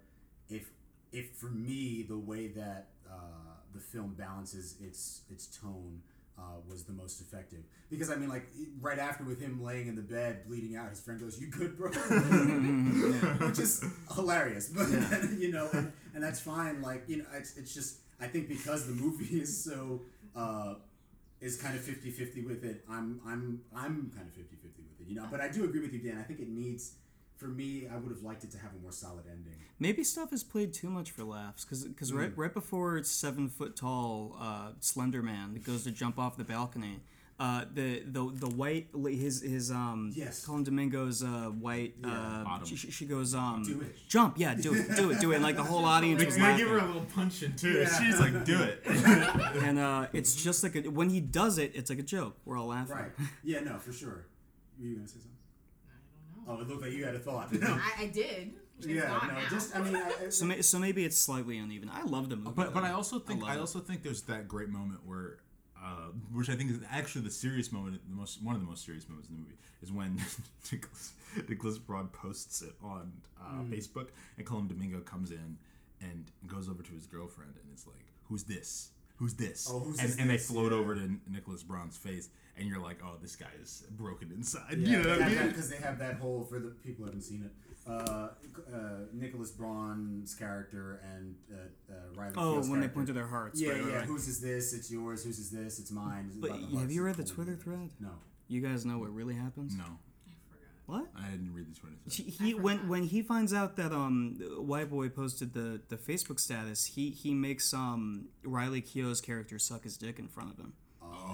if if for me the way that uh, the film balances its its tone uh, was the most effective. Because I mean, like right after with him laying in the bed bleeding out, his friend goes, "You good, bro?" *laughs* Which is hilarious, *laughs* but *laughs* you know, and, and that's fine. Like you know, it's, it's just I think because the movie is so. Uh, is kind of 50-50 with it. I'm I'm I'm kind of 50-50 with it, you know. But I do agree with you, Dan. I think it needs for me, I would have liked it to have a more solid ending. Maybe stuff is played too much for laughs, because right Mm. right before it's seven foot tall uh, Slender Man that goes to jump off the balcony, uh, the the the white his his um Yes. Coleman Domingo's uh, white uh, she, she she goes um Do it. jump yeah do it do it do it and like the whole *laughs* audience was laughing. Give her a little punch in too. Yeah. She's like, do it. *laughs* and uh, it's just like a, when he does it, it's like a joke. We're all laughing. Right. Yeah, no, for sure. Were you gonna say something? I don't know. Oh, it looked like you had a thought. No. *laughs* I, I did. *laughs* It's yeah, no, now. just I mean, I, I, So, may, so maybe it's slightly uneven. I love the movie, But but. I also think love I, also think there's that great moment where, uh, which I think is actually the serious moment, the most one of the most serious moments in the movie is when *laughs* Nicholas Nicholas Braun posts it on uh, Mm. Facebook, and Coleman Domingo comes in and goes over to his girlfriend, and it's like, "Who's this? Who's this?" Oh, who's and, this and they float Yeah. over to Nicholas Braun's face, and you're like, "Oh, this guy is broken inside." *laughs* yeah, you know what I mean? because they have that whole for the people who haven't seen it. Uh, uh, Nicholas Braun's character and uh, uh, Riley. Oh, Keough's when they point to their hearts. Yeah, right, right, yeah. right. Whose is this? It's yours. Whose is this? It's mine. But About have you read the Twitter it. thread? No. You guys know what really happens? No, I forgot. What? I didn't read the Twitter. thread. He, he when when he finds out that um White Boy posted the the Facebook status, he he makes um Riley Keough's character suck his dick in front of him.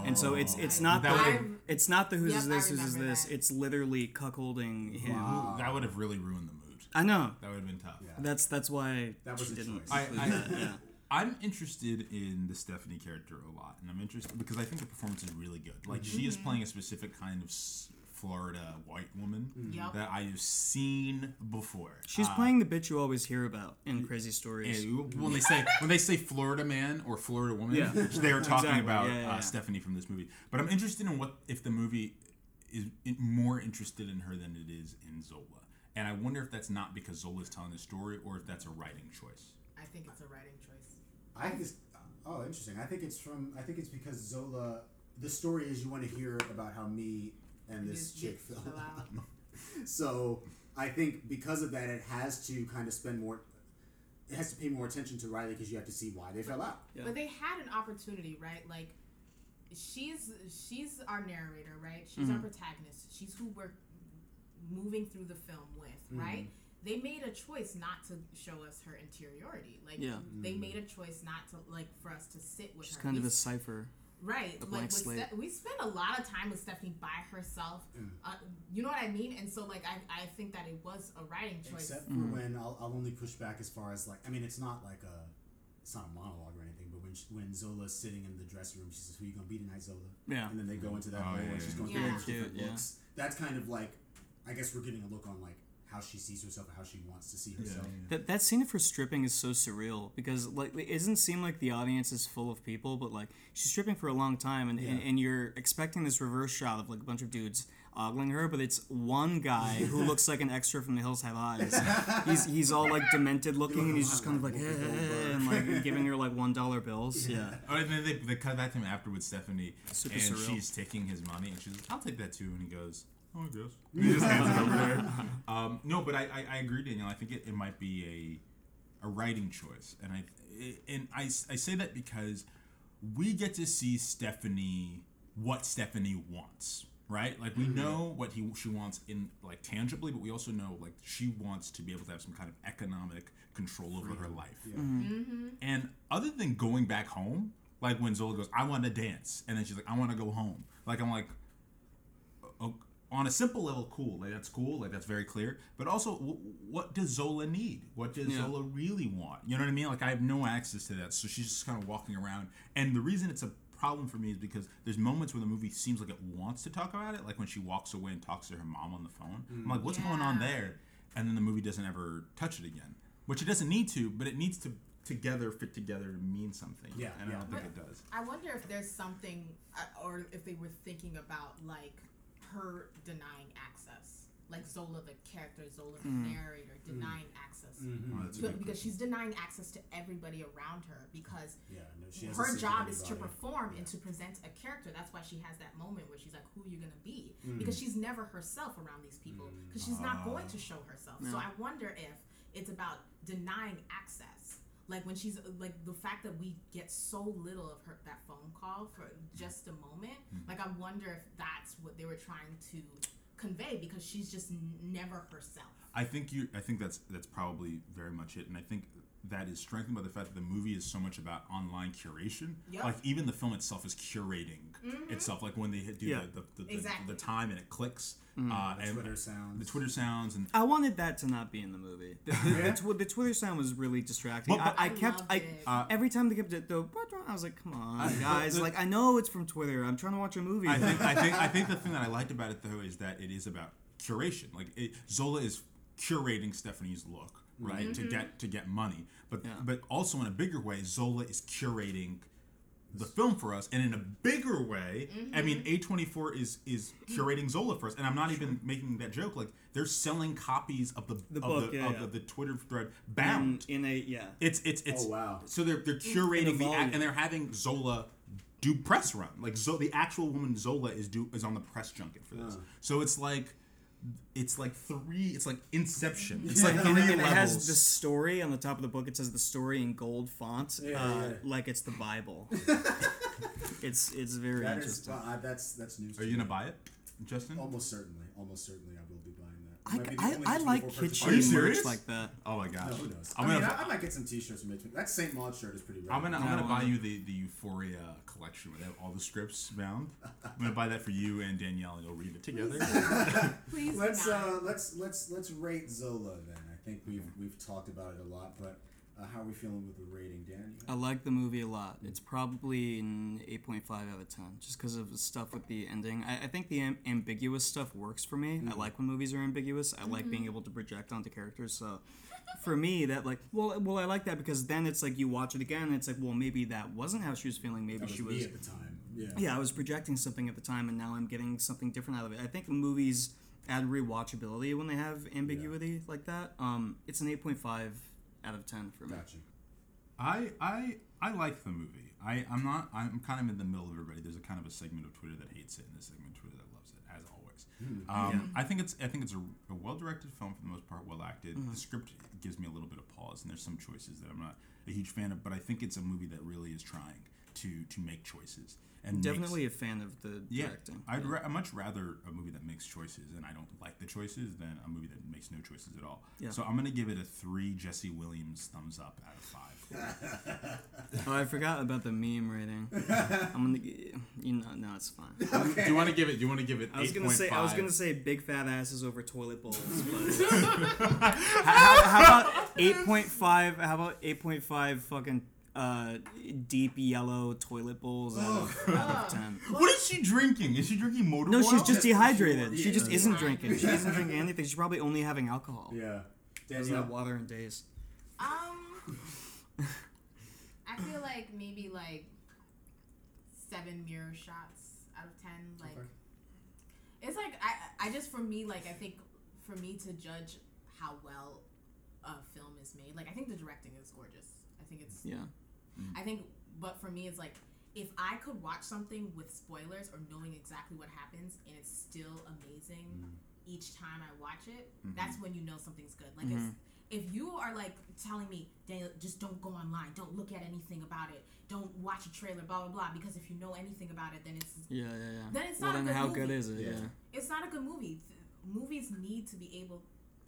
And so it's it's not That the would've- it's not the who's Yep, is this who's is this. that. It's literally cuckolding him. That would have really ruined the mood. I know. That would have been tough. Yeah. That's that's why That was she didn't. choice. I, I, that. Yeah. *laughs* I'm interested in the Stephanie character a lot, and I'm interested because I think the performance is really good. Like she Mm-hmm. is playing a specific kind of s- Florida white woman Yep. that I have seen before. She's Uh, playing the bitch you always hear about in Crazy Stories. and when they say when they say Florida man or Florida woman, Yeah. they are talking Exactly. about Yeah, yeah, uh, yeah. Stephanie from this movie. But I'm interested in what if the movie is more interested in her than it is in Zola, and I wonder if that's not because Zola is telling the story or if that's a writing choice. I think it's a writing choice. I think it's oh interesting. I think it's from I think it's because Zola. The story is you want to hear about how me and this chick fell fell out. out. *laughs* so I think because of that, it has to kind of spend more. It has to pay more attention to Riley because you have to see why they fell out. Yeah. But they had an opportunity, right? Like she's she's our narrator, right? She's Mm-hmm. our protagonist. She's who we're moving through the film with, Mm-hmm. right? They made a choice not to show us her interiority. Like Yeah. they made a choice not to like for us to sit with She's her. kind of a cipher. Right. A Like blank with slate. Ste- we spent a lot of time with Stephanie by herself. Mm. Uh, you know what I mean? And so like I, I think that it was a writing choice. Except Mm-hmm. when I'll, I'll only push back as far as like I mean it's not like a it's not a monologue or anything, but when she, when Zola's sitting in the dressing room, she says, "Who you gonna be tonight, Zola?" Yeah. And then they go into that Oh, whole yeah, and she's yeah, going yeah. through Yeah. all different yeah. looks. That's kind of like I guess we're getting a look on like how she sees herself and how she wants to see herself. That that scene of her stripping is so surreal because like it doesn't seem like the audience is full of people, but like she's stripping for a long time, and, and, Yeah. and you're expecting this reverse shot of like a bunch of dudes ogling her, but it's one guy who *laughs* looks like an extra from The Hills Have Eyes. he's he's all like demented looking, and he's just kind of like Whoopi "Eh," Goldberg. and like giving her like one dollar bills. Yeah. Oh, and then they, they cut back to him after with Stephanie, Super and surreal. she's taking his money, and she's like, "I'll take that too," and he goes, "Oh, I guess." *laughs* And he just hands it over there. Um, no, but I, I, I agree, Daniel. I think it, it might be a a writing choice, and I and I, I say that because we get to see Stephanie what Stephanie wants. Right, like we mm-hmm. know what he she wants in like tangibly, but we also know like she wants to be able to have some kind of economic control over her life. Mm-hmm. Mm-hmm. And other than going back home, like when Zola goes, I want to dance, and then she's like, I want to go home. Like I'm like, o- on a simple level, cool. Like that's cool. Like that's very clear. But also, w- what does Zola need? What does Yeah. Zola really want? You know what I mean? Like I have no access to that, so she's just kind of walking around. And the reason it's a problem for me is because there's moments where the movie seems like it wants to talk about it, like when she walks away and talks to her mom on the phone. I'm like, what's going on there? And then the movie doesn't ever touch it again, which it doesn't need to, but it needs to together fit together to mean something. Yeah, and yeah. I don't think it does. I wonder if there's something, uh, or if they were thinking about like her denying access, like Zola, the character, Zola, the hmm. narrator, denying access, Oh, that's a To- because question. she's denying access to everybody around her because Yeah, no, she her job is to perform Yeah. and to present a character. That's why she has that moment where she's like, "Who are you gonna be?" Mm. Because she's never herself around these people because she's not ah. going to show herself. So I wonder if it's about denying access. Like when she's like the fact that we get so little of her that phone call for just a moment. Mm. Like I wonder if that's what they were trying to convey because she's just n- never herself. I think you. I think that's that's probably very much it, and I think that is strengthened by the fact that the movie is so much about online curation. Yep. Like even the film itself is curating itself. Like when they hit- do Yeah. the, the, the, Exactly. the, time and it clicks. Uh, and Twitter sounds. The Twitter sounds and I wanted that to not be in the movie. The, the, the, tw- the Twitter sound was really distracting. Well, but- I, I I kept, I. Uh, every time they kept it, the, I was like, come on, guys. the- like, I know it's from Twitter. I'm trying to watch a movie. I think I *laughs* think I think the thing that I liked about it though is that it is about curation. Like it, Zola is curating Stephanie's look, right, to get to get money. But Yeah. but also in a bigger way, Zola is curating the film for us, and in a bigger way, I mean, A twenty four is is curating Zola for us, and I'm not even making that joke. Like they're selling copies of the, The of book, the yeah, of yeah. The, the Twitter thread in, bound. in a yeah. It's it's it's Oh, wow. So they're they're curating the act, and they're having Zola do press run. Like so the actual woman Zola is do is on the press junket for this. So it's like it's like three. It's like Inception. It's like and, three and it has levels. the story on the top of the book. It says the story in gold font, Yeah, uh, yeah. like it's the Bible. *laughs* it's it's very That is interesting. uh, that's that's news. Are to you gonna buy it, Justin? Almost certainly, almost certainly, I will be buying that. I, Might be the I, like A24 purchase. Are you kitschy merch like that. Oh my gosh. No, who knows? I'm I mean, gonna- I, I might get some T-shirts from H. That Saint Maud shirt is pretty. Rare. I'm gonna I'm Yeah, gonna I buy you the the Euphoria collection where they have all the scripts bound. I'm gonna buy that for you and Danielle, and you'll read it together. *laughs* Please Let's uh, let's let's let's rate Zola then. I think we've we've talked about it a lot, but uh, how are we feeling with the rating, Danny? I like the movie a lot. It's probably an 8.5 out of 10, just because of the stuff with the ending. I, I think the am- ambiguous stuff works for me. I like when movies are ambiguous. I like being able to project onto characters. So, for me, that like, well, well, I like that because then it's like you watch it again, and it's like, well, maybe that wasn't how she was feeling. Maybe That was she me was. at the time. Yeah. Yeah, I was projecting something at the time, and now I'm getting something different out of it. I think movies add rewatchability when they have ambiguity like that. Um, it's an 8.5 out of 10 for me. Gotcha. I I I like the movie. I I'm not. I'm kind of in the middle of everybody. There's a kind of a segment of Twitter that hates it, and a segment of Twitter that loves it, as always. Um, I think it's I think it's a, a well directed film for the most part, well acted. The script gives me a little bit of pause, and there's some choices that I'm not a huge fan of. But I think it's a movie that really is trying to to make choices and makes- Definitely a fan of the yeah, directing. I'd, Yeah. ra- I'd much rather a movie that makes choices and I don't like the choices than a movie that makes no choices at all. Yeah. So I'm gonna give it a three Jesse Williams thumbs up out of five. *laughs* Oh, I forgot about the meme rating. I'm gonna, you know, no, it's fine. *laughs* do you want to give it? Do you want to give it? I was gonna say, I was gonna say big fat asses over toilet bowls, but *laughs* how, how about eight point five? How about eight point five fucking uh, deep yellow toilet bowls out of, out of ten? *laughs* What is she drinking? Is she drinking motor No, oil? she's just dehydrated. She just isn't drinking. She isn't *laughs* drinking anything. She's probably only having alcohol. Yeah. Doesn't have water in days. Um, *laughs* I feel like maybe like seven mirror shots out of ten. Like, Okay. it's like I, I just for me like I think for me to judge how well a film is made, like I think the directing is gorgeous. I think it's Yeah. I think, but for me, it's like if I could watch something with spoilers or knowing exactly what happens and it's still amazing each time I watch it, that's when you know something's good. Like Mm-hmm. if, if you are like telling me, Daniel, just don't go online, don't look at anything about it, don't watch a trailer, blah blah blah, because if you know anything about it, then it's Yeah, yeah, yeah. Then it's well, not a then good how movie. good is it? Yeah. Yeah. it's not a good movie. Th- Movies need to be able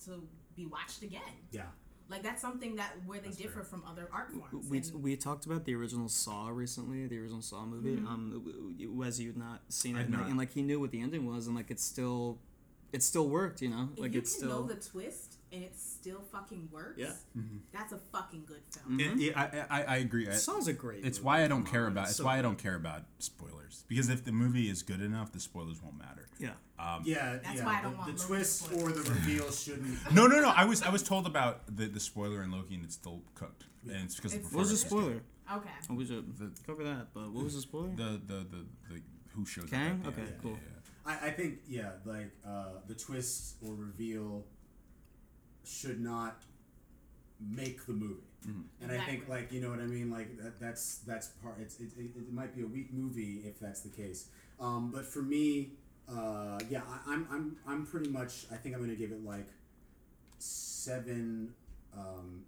to be watched again. Yeah. Like that's something that where they That's differ fair. from other art forms. We, And- we talked about the original Saw recently, the original Saw movie. Mm-hmm. Um, w- w- Wes, you'd not seen it, I'd and, like- not. and like he knew what the ending was, and like it still, it still worked, you know, if like you it's can still. know the twist and it still fucking works, Yeah. Mm-hmm. that's a fucking good film. Yeah, mm-hmm. yeah, I, I, I agree. I- Saw's a great. It's movie, why I don't come care on, about. It's so why I don't care about spoilers because if the movie is good enough, the spoilers won't matter. Yeah. Um, yeah. That's yeah. why I don't the, want the twist or the reveal shouldn't. *laughs* No, no, no. I was I was told about the, the spoiler in Loki and it's still cooked, and it's because It's- the What was the performance. spoiler? Okay. Oh, we should cover that. But what was the spoiler? The the the, the who shows Kang? up? at Okay, end. cool. I, I think yeah, like uh, the twist or reveal should not make the movie. And I think like you know what I mean. Like that, that's that's part. It's it, it, it might be a weak movie if that's the case. Um, but for me, uh, yeah, I, I'm I'm I'm pretty much. I think I'm gonna give it like seven. Um,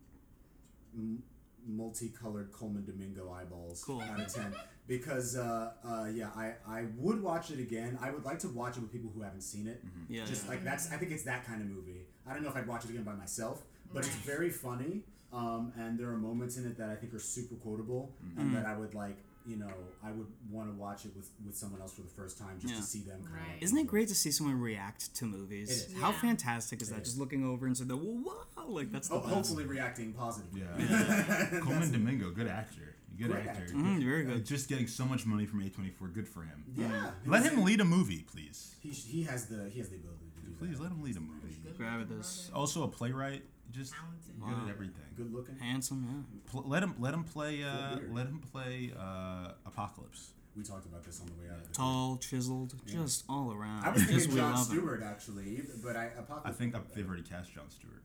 m- multicolored Coleman Domingo eyeballs Cool. out of ten because uh, uh, yeah I, I would watch it again I would like to watch it with people who haven't seen it Yeah, just yeah. like that's I think it's that kind of movie I don't know if I'd watch it again by myself but it's very funny um, and there are moments in it that I think are super quotable Mm-hmm. and that I would like you know I would want to watch it with with someone else for the first time just Yeah. to see them kind Right. of Isn't it great to see someone react to movies? It is. How Yeah. fantastic is that? It is. Just looking over and saying, "Wow!" Like that's the Ho- best. hopefully reacting positively Yeah. *laughs* Coleman Domingo, good actor. Good Great actor. actor. Mhm, very Uh, good. Just getting so much money from A24. Good for him. yeah Let him lead a movie, please. he, he has the he has the ability to do Please that let him lead a movie. Grab this. Also a playwright. Just Talented. good at everything. good looking Handsome, yeah. Pl- let him let him play uh, let him play uh, Apocalypse. we talked about this on the way out of the Tall, chiseled, just all around. I was just thinking we John love him. Stewart actually, but I Apocalypse. I think uh, they've already cast John Stewart.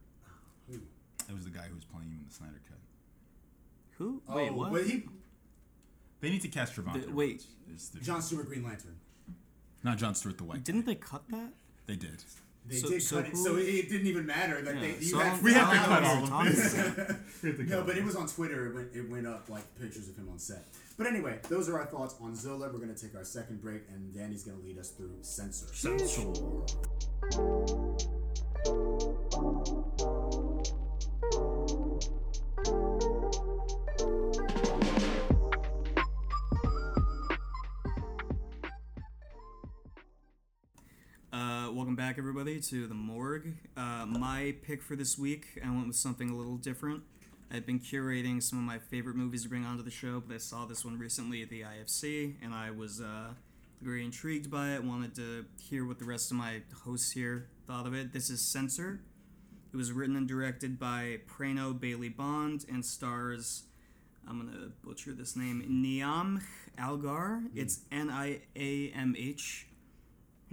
Who? It was the guy who was playing him in the Snyder Cut. Who? Oh, Wait, what? But he, They need to cast Trevante. The- wait. Rhodes. It's the- John Stewart Green Lantern. not John Stewart the White. Didn't they cut that? They did. They So- did so cut it, so it, didn't even matter that Yeah, they. You so had We have *laughs* to cut all of this. No, but it was on Twitter. It went, it went up like pictures of him on set. But anyway, those are our thoughts on Zola. We're gonna take our second break, and Danny's gonna lead us through censor. Censor. Welcome back, everybody, to the morgue. Uh, my pick for this week, I went with something a little different. I've been curating some of my favorite movies to bring onto the show, but I saw this one recently at the IFC, and I was uh, very intrigued by it. Wanted to hear what the rest of my hosts here thought of it. This is Censor. It was written and directed by Prano Bailey Bond and stars, I'm gonna butcher this name, Niamh Algar. It's N I A M H.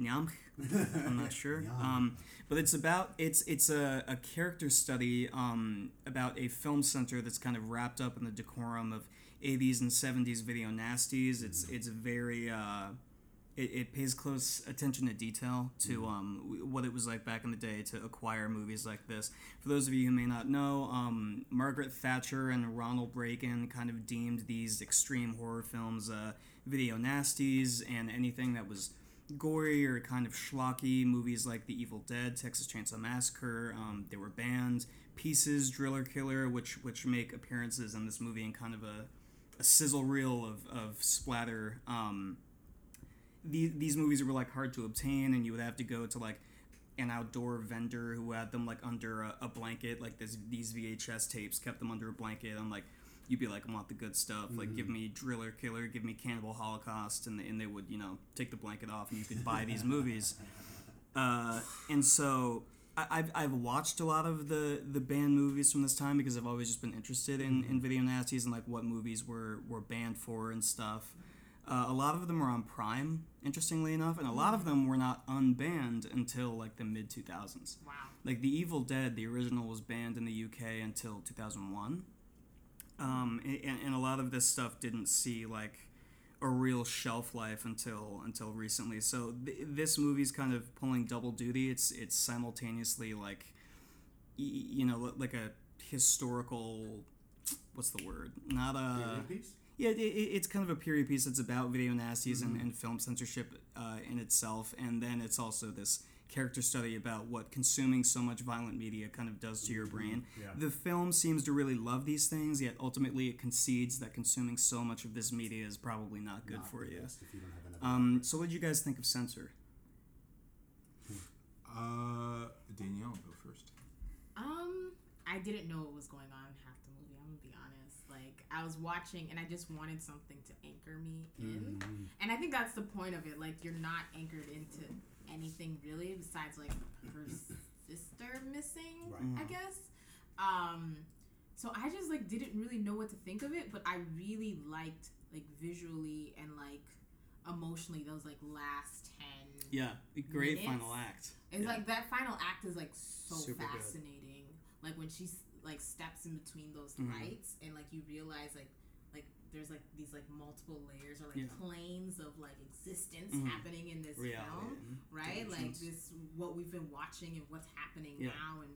I'm not *laughs* sure. Um, but it's about it's it's a, a character study um, about a film censor that's kind of wrapped up in the decorum of 80s and 70s video nasties. It's it's very uh, it, it pays close attention to detail to um, what it was like back in the day to acquire movies like this. For those of you who may not know, um, Margaret Thatcher and Ronald Reagan kind of deemed these extreme horror films uh, video nasties and anything that was gory or kind of schlocky movies like The Evil Dead, Texas Chainsaw Massacre. Um, they were banned. Pieces, Driller Killer, which which make appearances in this movie in kind of a, a sizzle reel of, of splatter. Um, the, these movies were like hard to obtain, and you would have to go to like an outdoor vendor who had them like under a, a blanket. Like this, these VHS tapes kept them under a blanket, and like you'd be like, I want the good stuff. Like, give me Driller Killer, give me Cannibal Holocaust, and, and they would, you know, take the blanket off and you could buy these *laughs* movies. Uh, and so I, I've, I've watched a lot of the, the banned movies from this time because I've always just been interested in, in video nasties and like what movies were, were banned for and stuff. Uh, a lot of them were on Prime, interestingly enough, and a lot of them were not unbanned until like the mid 2000s. Wow. Like The Evil Dead, the original was banned in the UK until 2001 um, and, and a lot of this stuff didn't see like a real shelf life until until recently. So th- this movie's kind of pulling double duty. It's it's simultaneously like you know li- like a historical what's the word? Not a piece? yeah, it, it, it's kind of a period piece that's about video nasties and, and film censorship uh, in itself, and then it's also this character study about what consuming so much violent media kind of does to your brain. Yeah. The film seems to really love these things, yet ultimately it concedes that consuming so much of this media is probably not good Not for you. you don't have. Um, so, what did you guys think of Censor? Uh, Danielle, go first. Um, I didn't know what was going on half the movie. I'm gonna be honest. Like I was watching and I just wanted something to anchor me in, and I think that's the point of it. Like you're not anchored into anything really besides like her sister missing. Right. I guess. Um, so I just like didn't really know what to think of it, but I really liked like visually and like emotionally those like last ten Yeah, great Minutes? final act. it's Yeah. like that final act is like so Super good. fascinating. Like when she like steps in between those Mhm. lights and like you realize like like there's like these like multiple layers or like Yeah. planes of like existence Mhm. happening in this Reality film, right? Like this what we've been watching and what's happening Yeah. now and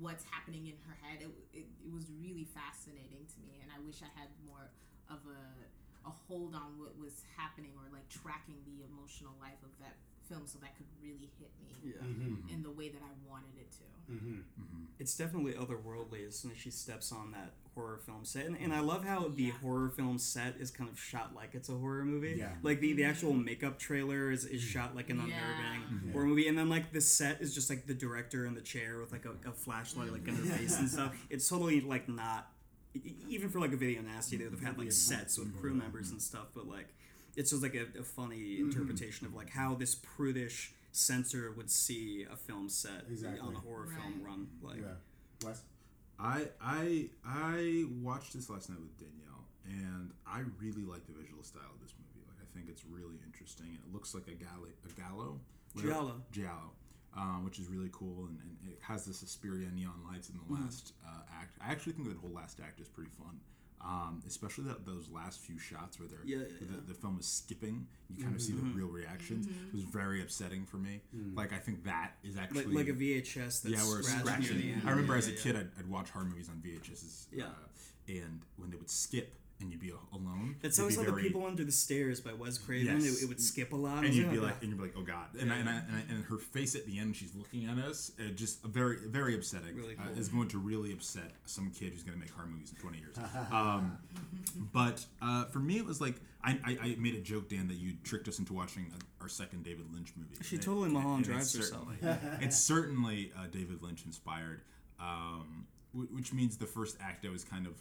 what's happening in her head. It, it, it was really fascinating to me, and I wish I had more of a a hold on what was happening or like tracking the emotional life of that film so that could really hit me Yeah. Mm-hmm. in the way that I wanted it to. Mm-hmm. It's definitely otherworldly as soon as she steps on that horror film set. And, and I love how the horror film set is kind of shot like it's a horror movie. Yeah. Like the, the mm-hmm. actual makeup trailer is, is shot like an Yeah. unnerving horror movie. And then like the set is just like the director in the chair with like a, a flashlight like in her face and stuff. *laughs* It's totally like not even for like a video nasty, they would have had like sets with crew members and stuff, but like it's just like a, a funny interpretation of like how this prudish censor would see a film set Exactly. on a horror film run. Like Yeah. Wes? I I I watched this last night with Danielle, and I really like the visual style of this movie. Like, I think it's really interesting, and it looks like a galley, a gallo, Giallo. giallo, um, which is really cool, and, and it has this Suspiria neon lights in the Mm-hmm. last uh, act. I actually think that whole last act is pretty fun. Um, especially that those last few shots where they're Yeah, where yeah, the, the film is skipping, you kind of see the Mm-hmm. real reactions. It was very upsetting for me. Like I think that is actually like, like a VHS that's yeah, where it's scratched near scratching. the end. I remember Yeah, as a yeah, kid. I'd, I'd watch horror movies on VHSs. Yeah. Uh, and when they would skip and you'd be alone. That's always how the people under the stairs by Wes Craven. Yes. It, it would skip a lot. And you'd be "Oh, like, and you'd be like, oh god, and I, and, I, and, I, and her face at the end, she's looking at us, uh, just a very, very upsetting. Really uh, is going to really upset some kid who's going to make horror movies in twenty years. um, but uh, for me, it was like I, I, I made a joke, Dan, that you tricked us into watching a, our second David Lynch movie. She totally and Mulholland drives herself. *laughs* it's certainly uh, David Lynch inspired, um, which means the first act I was kind of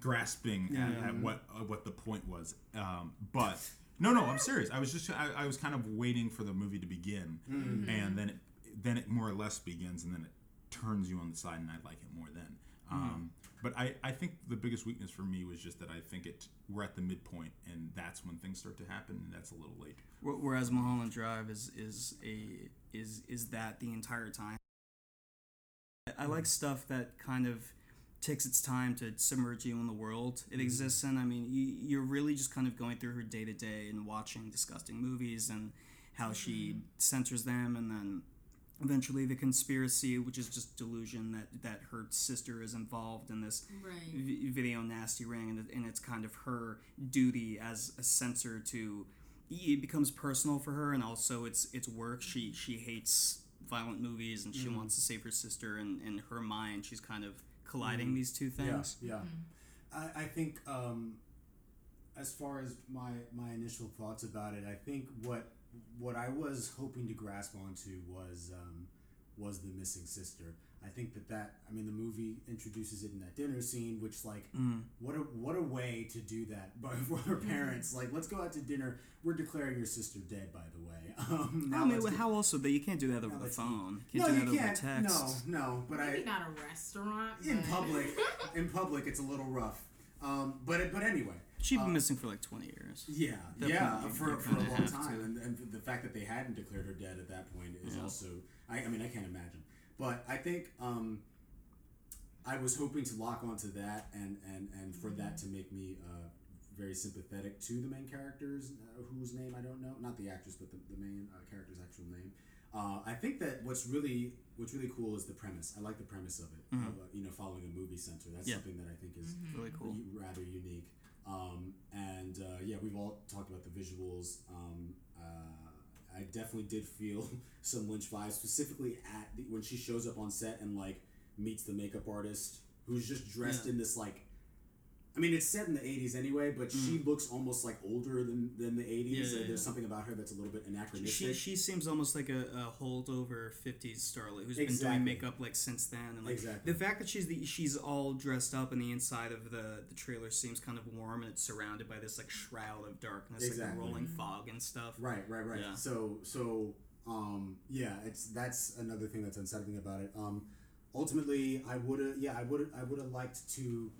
grasping at, at what uh, what the point was. Um, but no, no, I'm serious. I was just I, I was kind of waiting for the movie to begin, and then it, then it more or less begins, and then it turns you on the side, and I like it more then. Um, But I, I think the biggest weakness for me was just that I think it we're at the midpoint, and that's when things start to happen, and that's a little late. Wh- Whereas Mulholland Drive is is a is is that the entire time. I like stuff that kind of takes its time to submerge you in the world it mm-hmm. exists in. I mean, you, you're really just kind of going through her day to day and watching disgusting movies and how she mm-hmm. censors them, and then eventually the conspiracy, which is just delusion that that her sister is involved in this Right. v- video nasty ring, and, and it's kind of her duty as a censor to. It becomes personal for her, and also it's it's work. She she hates violent movies, and she mm-hmm. wants to save her sister. And in her mind, she's kind of colliding these two things. Yeah, yeah. I, I think um, as far as my my initial thoughts about it, I think what what I was hoping to grasp onto was um, was the missing sister. I think that that I mean the movie introduces it in that dinner scene, which like what a what a way to do that *laughs* by for her parents. Like let's go out to dinner. We're declaring your sister dead, by the way. *laughs* Um, I mean, let's get- how also that you can't do that over the phone. You no, can't do you that over can't. text. No, no. But Maybe I not a restaurant. in but- public *laughs* in public it's a little rough um, but but anyway She'd uh, been missing for like twenty years. yeah That yeah for, for a long time and, and the fact that they hadn't declared her dead at that point is Yeah. also I, I mean I can't imagine but I think um, I was hoping to lock onto that and and, and for that to make me uh, very sympathetic to the main characters uh, whose name I don't know not the actress but the, the main uh, character's actual name uh, I think that what's really what's really cool is the premise. I like the premise of it. Of, uh, you know, following a movie center. That's Yeah. something that I think is Really cool. rather unique. Um, and uh, yeah, we've all talked about the visuals. Um, uh, I definitely did feel *laughs* some Lynch vibes, specifically at the, when she shows up on set and like meets the makeup artist, who's just dressed Yeah. in this like. I mean, it's set in the '80s anyway, but she looks almost like older than, than the '80s. Mm. Yeah, yeah, There's something about her that's a little bit anachronistic. She, she seems almost like a, a holdover '50s starlet who's Exactly. been doing makeup like since then. And like Exactly. the fact that she's the she's all dressed up, and the inside of the the trailer seems kind of warm, and it's surrounded by this like shroud of darkness, like Exactly. a rolling fog and stuff. Right, right, right. Yeah. So, so, um, yeah, it's that's another thing that's unsettling about it. Um, ultimately, I would have, yeah, I would, I would have liked to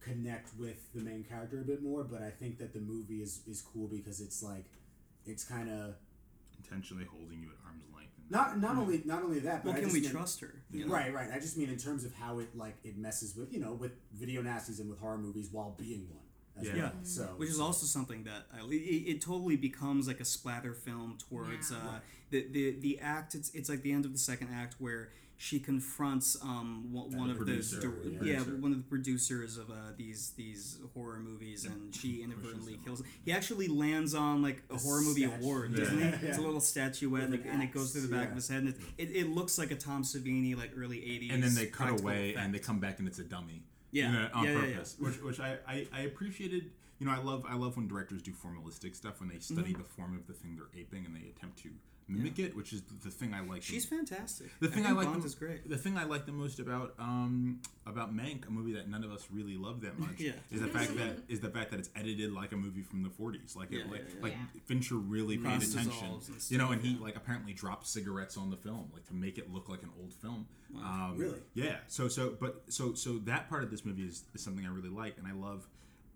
connect with the main character a bit more, but I think that the movie is is cool because it's like, it's kind of Intentionally holding you at arm's length. And not not only not only that, but Well, I can just we mean- trust her? you know? Right, right. I just mean in terms of how it like it messes with you know with video nasties and with horror movies while being one. Yeah. Yeah. So Which is so- also something that I, it, it totally becomes like a splatter film towards Yeah. uh, the, the the act. It's it's like the end of the second act where she confronts um one, one of the producer, the yeah one of the producers of uh, these these horror movies, and she inadvertently kills. He actually lands on like a, A horror movie award, Yeah. doesn't he? Yeah. *laughs* It's a little statuette, like, an and it goes through the back yeah. of his head. And it, it, it looks like a Tom Savini like early '80s. and then they cut away effect. and they come back and it's a dummy. Yeah. you know, on Yeah, yeah, yeah. purpose, which which I, I I appreciated. You know, I love I love when directors do formalistic stuff when they Mm-hmm. study the form of the thing they're aping and they attempt to mimic it, which is the thing I like. She's the, fantastic. the thing I, think like Bond the, is great. The thing I like the most about um about Mank, a movie that none of us really love that *laughs* much, Yeah. is the fact that is the fact that it's edited like a movie from the 40s. Like Yeah, it, like, yeah, yeah. like Yeah. Fincher really paid Cross attention. dissolves and You know, stuff, and he like apparently dropped cigarettes on the film, like to make it look like an old film. Um, Really? Yeah. So so but so so that part of this movie is, is something I really like, and I love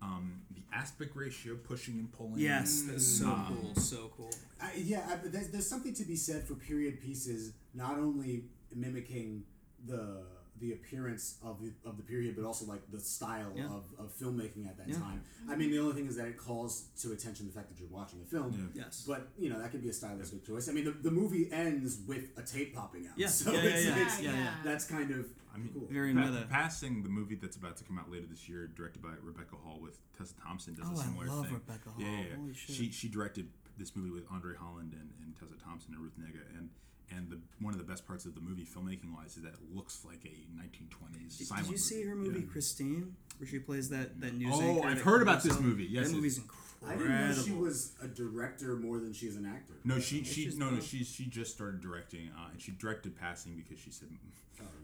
um, the aspect ratio, pushing and pulling. Yes, that's so Um, cool, so cool. I, yeah, I, there's, there's something to be said for period pieces not only mimicking the the appearance of the, of the period, but also like the style Yeah. of, of filmmaking at that Yeah. time. I mean, the only thing is that it calls to attention the fact that you're watching a film. Yes. But you know that could be a stylistic choice. I mean, the, the movie ends with a tape popping out. Yeah. *laughs* So Yeah, yeah, it's, yeah. it's- Yeah, yeah. that's kind of I mean, cool. Very Pa- meta. Passing the movie that's about to come out later this year, directed by Rebecca Hall with Tessa Thompson, does Oh, a I similar love thing. Rebecca Yeah, Hall. yeah, yeah. Holy shit. She she directed this movie with Andre Holland and, and Tessa Thompson and Ruth Negga, and and the one of the best parts of the movie, filmmaking wise, is that it looks like a 1920s Did, silent did you see movie. her movie Yeah. Christine, where she plays that that news Oh, anchor? I've heard about comes this up? movie. Yes, that it- movie's I incredible. didn't know she was a director more than she's an actor. No, she she no no she she just started directing, uh, and she directed Passing because she said,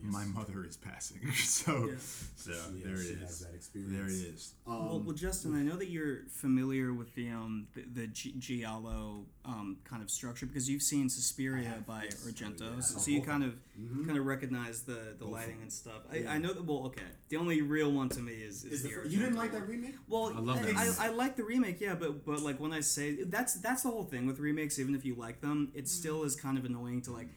"My mother is passing." *laughs* so Yeah. so She- there she it has There it is. well, Um, well, Justin, I know that you're familiar with the um the, the G- Giallo um kind of structure because you've seen Suspiria by yes. Argento, Oh, yeah. so, Oh, so you kind of of kind of recognize the the lighting and stuff. I, Yeah. I know that. Well, okay, the only real one to me is, is, is the, the fir- you didn't like that remake? Well, I love that I, remake. I, like the remake, yeah, but but like when I say that's that's the whole thing with remakes. Even if you like them, it still is kind of annoying to like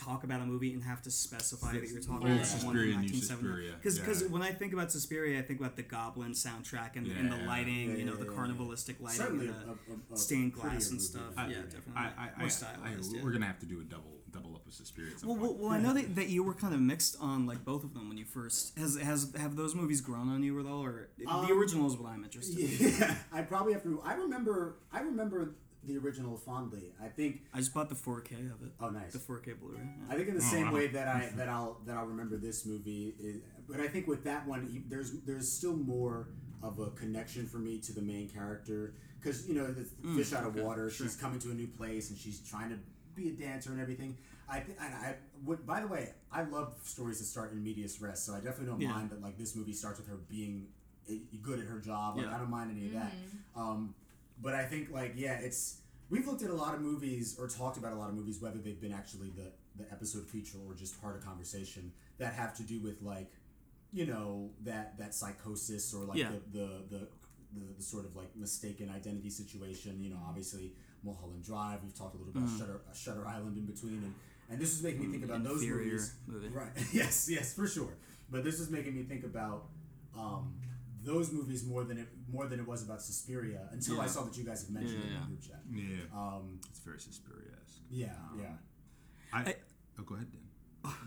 talk about a movie and have to specify that you're talking about one Suspiria, from 1970. Suspiria, Because yeah. when I think about Suspiria, I think about the Goblin soundtrack and, and the lighting, Yeah, you know, yeah, the yeah, yeah. carnivalistic lighting, Certainly and the a- a stained glass and stuff. than yeah, I- definitely I, I, more I, stylized. I, yeah. We're gonna have to do a double double up with Suspiria. Well, well, well, I know that, that you were kind of mixed on like both of them when you first has has have those movies grown on you at all, or the Um, original is what I'm interested in. *laughs* Yeah, I probably have to. I remember. I remember the original fondly. I think. I just bought the 4K of it. Oh, nice. The 4K Blu-ray. yeah. I think in the Oh, same wow. way that I *laughs* that I'll that I'll remember this movie, is, but I think with that one, there's there's still more of a connection for me to the main character because you know the fish out of water. She's coming to a new place and she's trying to be a dancer and everything. I think and I would. By the way, I love stories that start in medias res, so I definitely don't Yeah. mind that. Like this movie starts with her being eh, good at her job. Like Yeah. I don't mind any of that. Um, but I think like yeah, it's we've looked at a lot of movies or talked about a lot of movies, whether they've been actually the the episode feature or just part of conversation that have to do with like you know that that psychosis or like Yeah. the, the, the the the sort of like mistaken identity situation. You know, obviously Mulholland Drive. We've talked a little about Shutter uh, Shutter Island in between, and and this is making me think about those movies. movie. Right. *laughs* yes. Yes. For sure. But this is making me think about. Um, those movies more than it more than it was about Suspiria until I saw that you guys had mentioned Yeah, it in the group chat. yeah, Um, it's very Suspiria-esque. yeah, yeah. I, I- oh, go ahead, Dan.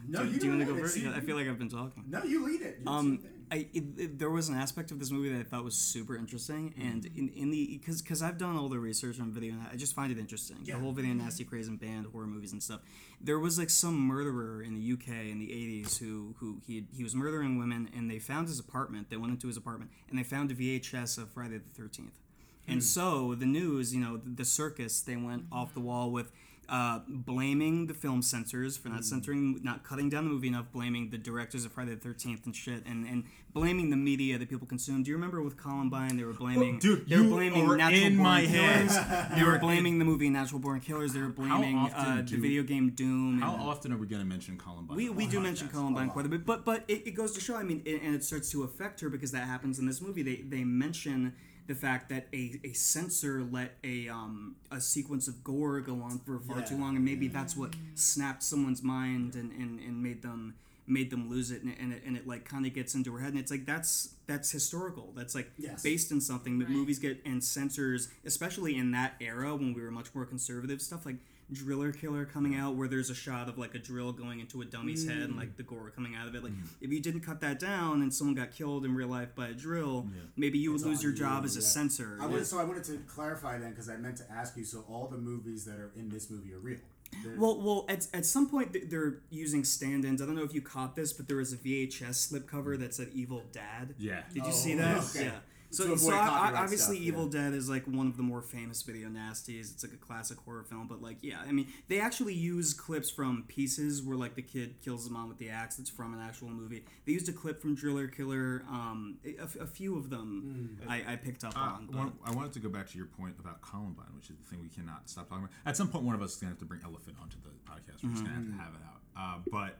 No, do, you, do you want to go first? See, I feel like I've been talking. no, you lead it. You Um, do the thing. I it, it- there was an aspect of this movie that I thought was super interesting, Mm-hmm. and in, in the because because I've done all the research on video, I just find it interesting. Yeah. The whole video nasty craze and banned horror movies and stuff. There was like some murderer in the UK in the '80s who who he he was murdering women, and they found his apartment. They went into his apartment and they found a VHS of Friday the Thirteenth. And Hmm. so the news, you know, the, the circus, they went off the wall with uh, blaming the film censors for not Hmm. censoring, not cutting down the movie enough, blaming the directors of Friday the Thirteenth and shit, and, and blaming the media that people consume. Do you remember with Columbine? They were blaming, Oh, dude, they were blaming Natural in Born my Killers. head. they were blaming the movie Natural Born Killers. They were blaming uh, the video game Doom. How and, often are we gonna mention Columbine? we, we do mention podcast? Columbine quite a bit, but but it, it goes to show. I mean, and and it starts to affect her because that happens in this movie. They they mention the fact that a, a censor let a um a sequence of gore go on for far too long, and maybe that's what snapped someone's mind and, and, and made them made them lose it, and it, and it, and it like kind of gets into her head, and it's like that's that's historical. That's like Yes. based in something. But movies get and censors, especially in that era when we were much more conservative, stuff like Driller Killer coming out, where there's a shot of like a drill going into a dummy's head and mm. like the gore coming out of it. Like mm. if you didn't cut that down and someone got killed in real life by a drill, maybe you would lose on your you, job as a yeah. censor. I wanted, so I wanted to clarify then because I meant to ask you. So all the movies that are in this movie are real. They're- Well, well, at, at some point they're using stand-ins. I don't know if you caught this, but there was a VHS slipcover mm. that said "Evil Dad." Yeah. Did you Oh, see that? okay. Yeah. To So, avoid so I, I, obviously, stuff, Evil yeah. Dead is like one of the more famous video nasties. It's like a classic horror film, but like, yeah, I mean, they actually use clips from pieces where like the kid kills the mom with the axe. That's from an actual movie. They used a clip from Driller Killer. Um, a, a few of them Hmm. I, I picked up Uh, on. But, one- I wanted to go back to your point about Columbine, which is the thing we cannot stop talking about. At some point, one of us is going to have to bring Elephant onto the podcast. We're just going to have to have it out. Uh, but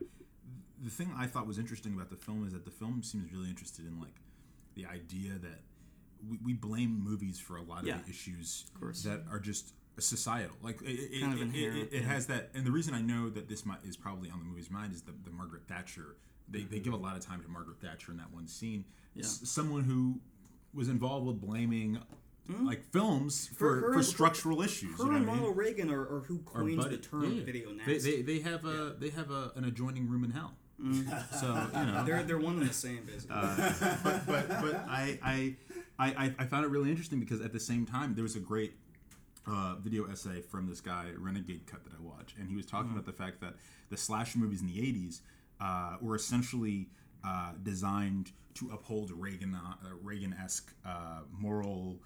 the thing I thought was interesting about the film is that the film seems really interested in like the idea that we, we blame movies for a lot Yeah. of the issues course. that are just societal. Like it, it, Kind of it- it- inherent, it, yeah. has that, and the reason I know that this is probably on the movie's mind is the, the Margaret Thatcher they, they mm-hmm. give a lot of time to Margaret Thatcher in that one scene. Yeah. S- someone who was involved with blaming mm-hmm. like films for, her- for, her- structural issues. Her you know and what I mean? Ronald Reagan are, are who coined the term yeah, yeah. video They, nasty. they, they have a they have a, an adjoining room in hell. Mm. So you know they're they're one and the same basically. but but, but I, I I I found it really interesting because at the same time there was a great uh, video essay from this guy Renegade Cut that I watched, and he was talking about the fact that the slasher movies in the '80s uh, were essentially uh, designed to uphold Reagan uh, Reagan-esque uh, moral.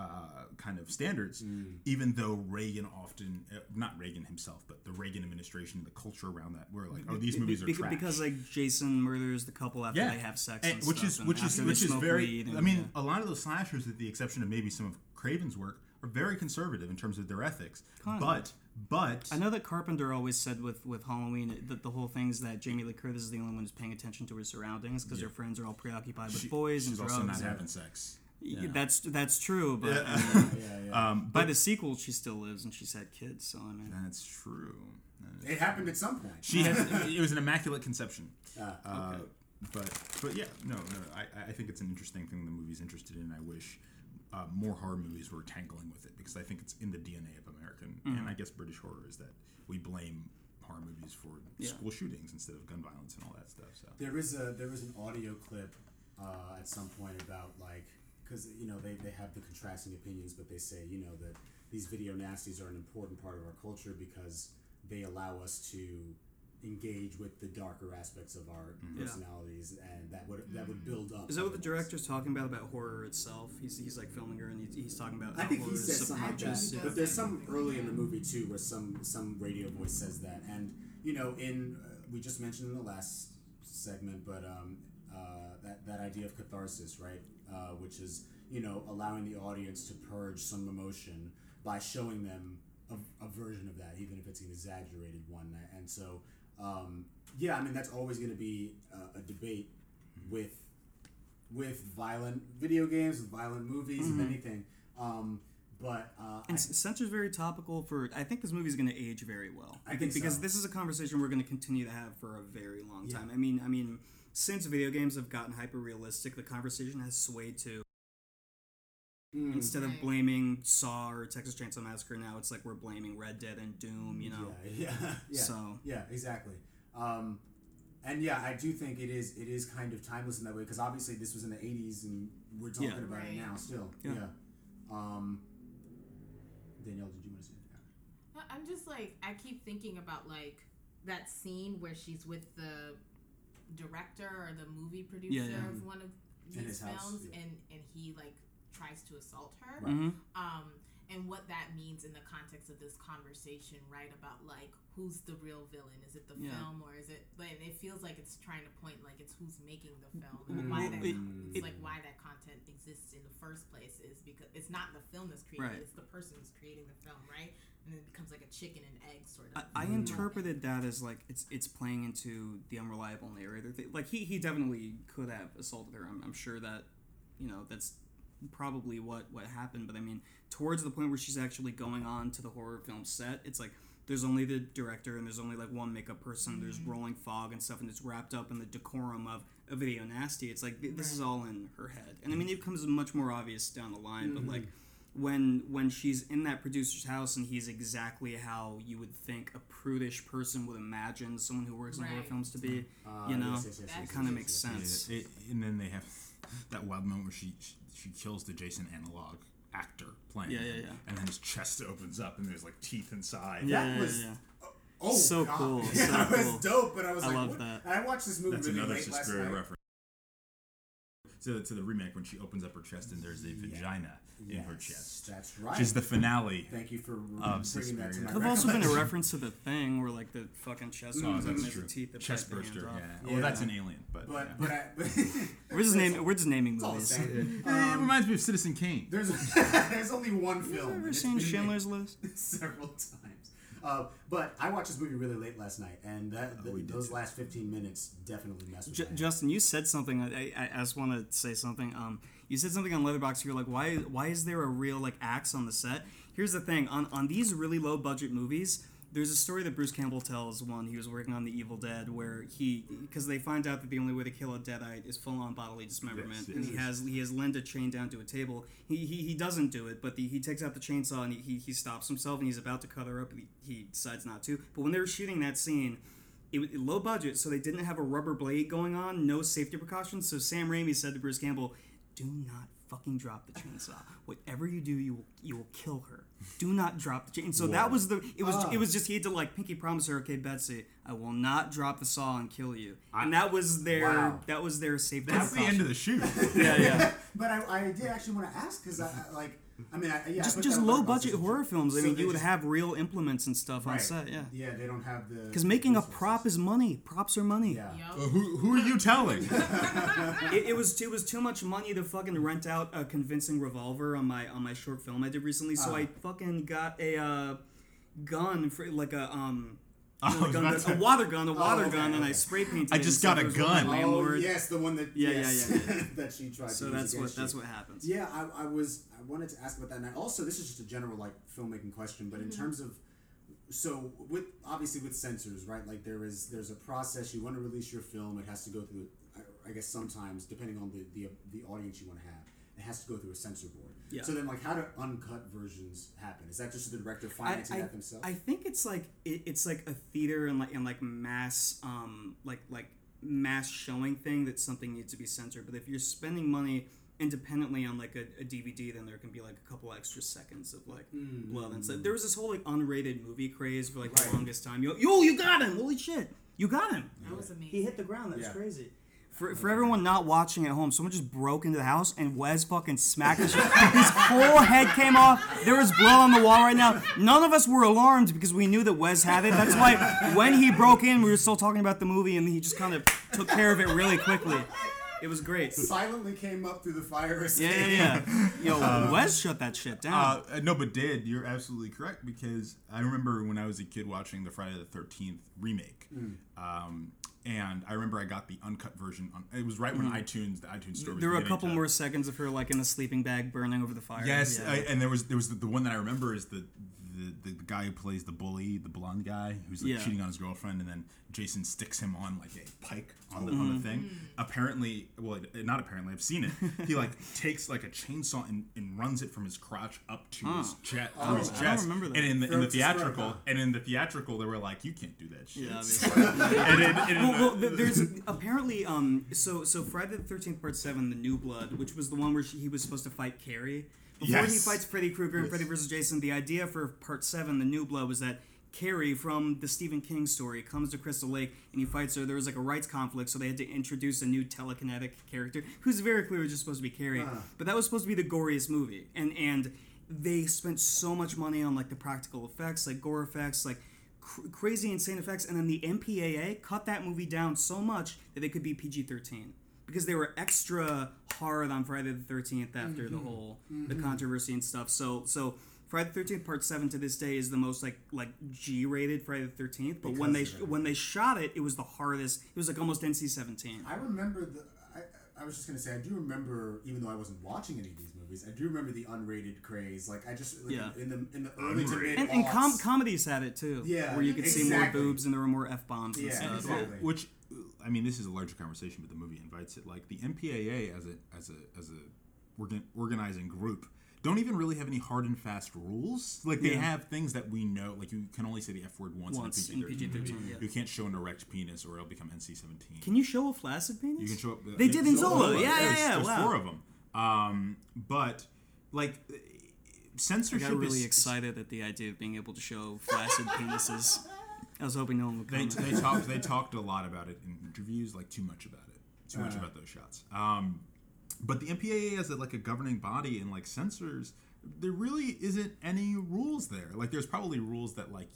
Uh, kind of standards, even though Reagan often, uh, not Reagan himself, but the Reagan administration, and the culture around that, were like, oh, these movies are Be- trash. because like Jason murders the couple after they have sex, and, And- which stuff, is and which is which is very. and- I mean, yeah. a lot of those slashers, with the exception of maybe some of Craven's work, are very conservative in terms of their ethics. Kind of. But but I know that Carpenter always said with with Halloween that the whole thing is that Jamie Lee Curtis is the only one who's paying attention to her surroundings because her friends are all preoccupied with she- boys and she's drugs. also not and- having sex. Y- That's that's true, but I Yeah, mean, *laughs* yeah. Um, by but the sequel she still lives and she's had kids. So I mean, that's true. That is- It happened at some point. She had *laughs* it was an immaculate conception. Ah, Uh, but but yeah, no, no. I, I think it's an interesting thing the movie's interested in. I wish uh, more horror movies were tangling with it because I think it's in the DNA of American and I guess British horror is that we blame horror movies for Yeah. school shootings instead of gun violence and all that stuff. So There is a there is an audio clip uh, at some point about like because you know they, they have the contrasting opinions, but they say you know that these video nasties are an important part of our culture because they allow us to engage with the darker aspects of our Yeah. personalities, and that would that would build up. is that what the otherwise. director's talking about about horror itself? He's, he's like filming her and he's, he's talking about. I think he horror says something like that, subconscious. but there's some early in the movie too where some some radio voice says that, and you know, in uh, we just mentioned in the last segment, but um, uh, that that idea of catharsis, right, uh, which is you know allowing the audience to purge some emotion by showing them a, a version of that, even if it's an exaggerated one, and so um, yeah, I mean that's always going to be uh, a debate with with violent video games, with violent movies, with anything. Um, but uh, And I- S- very topical for. I think this movie is going to age very well. I think because so. this is a conversation we're going to continue to have for a very long Yeah. time. I mean, I mean, since video games have gotten hyper realistic, the conversation has swayed to Mm. instead of blaming Saw or Texas Chainsaw Massacre, now it's like we're blaming Red Dead and Doom. You know, Yeah, yeah, *laughs* yeah. So- yeah, exactly. Um, and yeah, I do think it is it is kind of timeless in that way because obviously this was in the '80s and we're talking Yeah. about it now still. Yeah. Yeah. Um, Danielle, did you want to say anything? No, I'm just like I keep thinking about like that scene where she's with the director or the movie producer Yeah, yeah. of one of these his house, films, yeah. and and he like tries to assault her. Right. Mhm. Um, and what that means in the context of this conversation, right? About like who's the real villain? Is it the Yeah. film or is it? Like it feels like it's trying to point like it's who's making the film and why that it- it's it- like why that content exists in the first place is because it's not the film that's creating Right. it, it's the person who's creating the film, right? And it becomes like a chicken and egg sort of. I, I interpreted mm-hmm. that as like it's it's playing into the unreliable narrator. Thing. Like he, he definitely could have assaulted her. I'm, I'm sure that you know that's probably what what happened. But I mean, towards the point where she's actually going on to the horror film set, it's like there's only the director and there's only like one makeup person. There's mm-hmm. rolling fog and stuff, and it's wrapped up in the decorum of a video nasty. It's like th- this is all in her head. And I mean, it becomes much more obvious down the line. But mm-hmm. like when when she's in that producer's house and he's exactly how you would think a prudish person would imagine someone who works in horror films to be Uh, you know yes, yes, yes, it kind of yes, makes yes, yes. sense It- and then they have that wild moment where she she, she kills the Jason analog actor playing. Yeah, yeah, him, yeah. And then his chest opens up and there's like teeth inside. yeah, That yeah, was- yeah. Oh, So God. cool, *laughs* Yeah, so that was cool. dope. But I was I like, love what? that. And I watched this movie That's really another late last Suspiria night. reference. To the, to the remake when she opens up her chest and there's a vagina in her chest. That's right. Which is the finale. Thank you for of bringing that to Suspiria. my Could have also been a reference to the thing where like the fucking chest opens up and there's true. the teeth that Chest bite the hands burster. off. Yeah. Yeah. Well, that's an alien, but. But yeah. but, I, but *laughs* We're just naming we're just naming it's movies. same. Eh, it reminds me of Citizen Kane. There's *laughs* there's only one Have film. you and ever seen Schindler's List? *laughs* several times. Uh, but I watched this movie really late last night, and that Oh, the, we those too. last 15 minutes definitely messed with J- my head. Justin, you said something. I, I, I just want to say something. Um, you said something on Letterboxd. You're like, why why is there a real like axe on the set? Here's the thing on on these really low budget movies. There's a story that Bruce Campbell tells when he was working on The Evil Dead, where he because they find out that the only way to kill a deadite is full on bodily dismemberment, Yes, and he yes. has he has Linda chained down to a table. He he, he doesn't do it, but the, he takes out the chainsaw and he, he, he stops himself and he's about to cut her up. He, he decides not to. But when they were shooting that scene. It was low budget, so they didn't have a rubber blade going on, no safety precautions. So Sam Raimi said to Bruce Campbell, "Do not fucking drop the chainsaw. Whatever you do, you will you will kill her. Do not drop the chain." So that was the it was it ah. was just he had to like pinky promise her, "Okay, Betsy, I will not drop the saw and kill you." And that was their Wow. that was their safety. That's the end of the shoot. *laughs* yeah, yeah. *laughs* But I, I did actually want to ask because I, I like I mean I, yeah just put just low budget conversation. horror films. I So mean, you would just- have real implements and stuff on set. Yeah. yeah they don't have the Because making a prop is money. Props are money. yeah Yup. Uh, who, who are you telling? *laughs* it, it was it was too much money to fucking rent out a convincing revolver on my on my short film I did recently. So Ah. I fucking got a uh, gun for like a um. I you a, gun, about a water gun, a *laughs* oh, water okay, gun, and I okay. spray painted. I just and got a stuff. It was with my gun. oh landlord. yes the one that Yeah, yes, yeah, yeah. *laughs* that she tried So to that's use what against that's what happens. Yeah, I, I was. I wanted to ask about that, and I also this is just a general like filmmaking question, but in mm-hmm. terms of, so with obviously with censors, right? Like there is there's a process. You want to release your film, it has to go through. I, I guess sometimes, depending on the, the the audience you want to have, it has to go through a censor board. Yeah. So then, like, how do uncut versions happen? Is that just the director financing I, that themselves? I think it's like it, it's like a theater and like and like mass um like like mass showing thing that something needs to be censored. But if you're spending money independently on like a, a DVD, then there can be like a couple extra seconds of like blood and stuff. There was this whole like unrated movie craze for like the longest time. Yo, yo, you got him! Holy shit, you got him! That was amazing. He hit the ground. That's Yeah. crazy. For, for everyone not watching at home, someone just broke into the house and Wes fucking smacked his *laughs* His whole head came off. There was blood on the wall right now. None of us were alarmed because we knew that Wes had it. That's why when he broke in, we were still talking about the movie and he just kind of took care of it really quickly. It was great. Silently came up through the fire escape. Yeah, yeah, yeah. Yo, Wes shut that shit down. Uh, no, but did you're absolutely correct because I remember when I was a kid watching the Friday the Thirteenth remake, um, and I remember I got the uncut version. On, it was right when mm-hmm. iTunes, the iTunes store. Was there were a couple more seconds of her like in a sleeping bag burning over the fire. Yes, Yeah. I, and there was there was the, the one that I remember is the, the the guy who plays the bully, the blonde guy who's like Yeah. cheating on his girlfriend, and then Jason sticks him on like a pike on the Mm-hmm. on the thing. Apparently, well, not apparently, I've seen it. He like *laughs* takes like a chainsaw and, and runs it from his crotch up to his chest. to his I don't remember that. And in the, in the theatrical, and in the theatrical, they were like, "You can't do that shit." Yeah, *laughs* and in, and in *laughs* well, well, the- th- there's apparently um so so Friday the Thirteenth Part Seven, the New Blood, which was the one where she, he was supposed to fight Carrie. Before he fights Freddy Krueger and Freddy vs. Jason, the idea for Part Seven, the New Blood, was that Carrie from the Stephen King story comes to Crystal Lake and he fights her. There was like a rights conflict, so they had to introduce a new telekinetic character who's very clearly just supposed to be Carrie. Uh-huh. But that was supposed to be the goriest movie, and and they spent so much money on like the practical effects, like gore effects, like cr- crazy insane effects, and then the MPAA cut that movie down so much that it could be PG thirteen because they were extra hard on Friday the Thirteenth after the mm-hmm. whole mm-hmm. the controversy and stuff. So so. Friday the Thirteenth Part Seven to this day is the most like like G rated Friday the Thirteenth, but when they it. when they shot it, it was the hardest. It was like almost NC seventeen. I remember the. I, I was just gonna say I do remember, even though I wasn't watching any of these movies, I do remember the unrated craze. Like I just like, Yeah. in the in the early to mid And, and com- comedies had it too. Yeah, where you could see more boobs and there were more f bombs and Yeah, stuff. exactly. which I mean, this is a larger conversation, but the movie invites it. Like the MPAA as a as a as a organ, organizing group don't even really have any hard and fast rules. Like they Yeah. have things that we know. Like you can only say the F word once, Once in a in PG-13 movie. PG-13, yeah. You can't show an erect penis, or it'll become NC-17. Can you show a flaccid penis? You can show up. They did in Zola. Yeah, yeah, There's, yeah. there's wow. four of them. Um, but like I censorship got really is excited at the idea of being able to show flaccid penises. I was hoping no one would They, comment. they talked they *laughs* talked a lot about it in interviews, like too much about it, too much Uh. about those shots. Um, but the MPAA as a, like a governing body and like censors, there really isn't any rules there. Like there's probably rules that like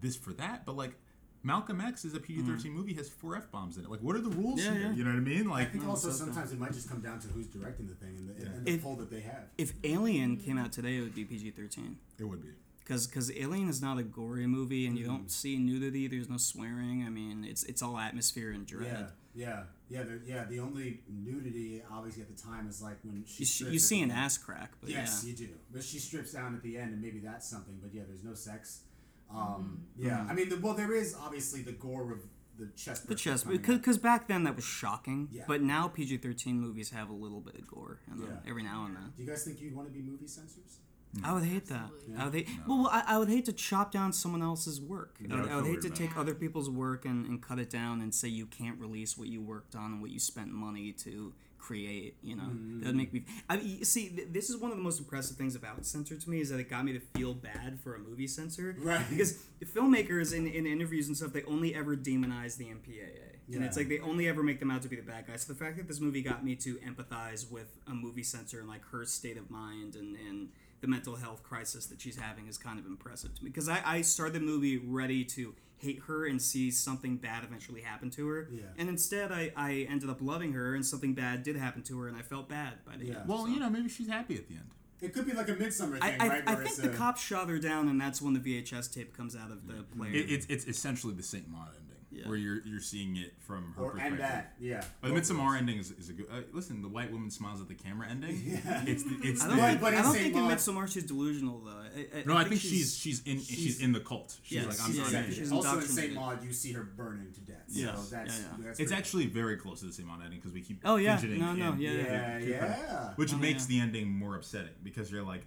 this for that, but like Malcolm X is a PG-13 movie has four f bombs in it. Like what are the rules Mm. Yeah, here? yeah. You know what I mean? Like, I Like think also sometimes it might just come down to who's directing the thing and the, and the If- pull that they have. if Alien came out today, it would be PG thirteen. it would be. Because because Alien is not a gory movie, and you Mm. don't see nudity. There's no swearing. I mean, it's it's all atmosphere and dread. yeah, yeah, the, yeah. The only nudity, obviously, at the time is like when she. You, you see an end. ass crack, but Yes, yeah. you do. But she strips down at the end, and maybe that's something. But yeah, there's no sex. Um, yeah, I mean, the, well, there is obviously the gore of the chest. The chest, because back then that was shocking. Yeah. But now PG thirteen movies have a little bit of gore Yeah. every now and then. Do you guys think you'd want to be movie censors? I would hate that. Absolutely. I would hate. Well, I, I would hate to chop down someone else's work. I, would, I would hate to absolutely, take other people's work and, and cut it down and say you can't release what you worked on and what you spent money to create. You know, mm-hmm. that would make me. I mean, see, th- this is one of the most impressive things about censor to me is that it got me to feel bad for a movie censor. Right. Because filmmakers in, in interviews and stuff, they only ever demonize the MPAA. yeah. And it's like they only ever make them out to be the bad guys. So the fact that this movie got me to empathize with a movie censor and like her state of mind and, and the mental health crisis that she's having is kind of impressive to me. Because I, I started the movie ready to hate her and see something bad eventually happen to her. Yeah. And instead, I, I ended up loving her and something bad did happen to her and I felt bad by the Yeah. end. Well, so. you know, maybe she's happy at the end. It could be like a Midsommar thing, I, right? I think it's the a- cops shot her down, and that's when the VHS tape comes out of the player. It, it's it's essentially the Saint Maud ending, Yeah. where you're you're seeing it from her or perspective. and that, yeah. But the Midsommar ending is, is a good. Uh, listen, the white woman smiles at the camera ending. *laughs* It's the, it's I the, don't, But- think, but I in don't Saint think in Maud- Midsommar she's delusional though. I, I, no, I think she's she's in she's, she's- in the cult. She's Yes, like I'm yeah, I'm yeah, in. she's also in. Saint Maud, you see her burning to death. So Yes, that's, yeah, yeah. that's It's actually very close to the Saint Maud ending because we keep Oh, yeah. No, no, yeah, yeah. yeah, yeah. which Oh, makes the ending more upsetting because you're like,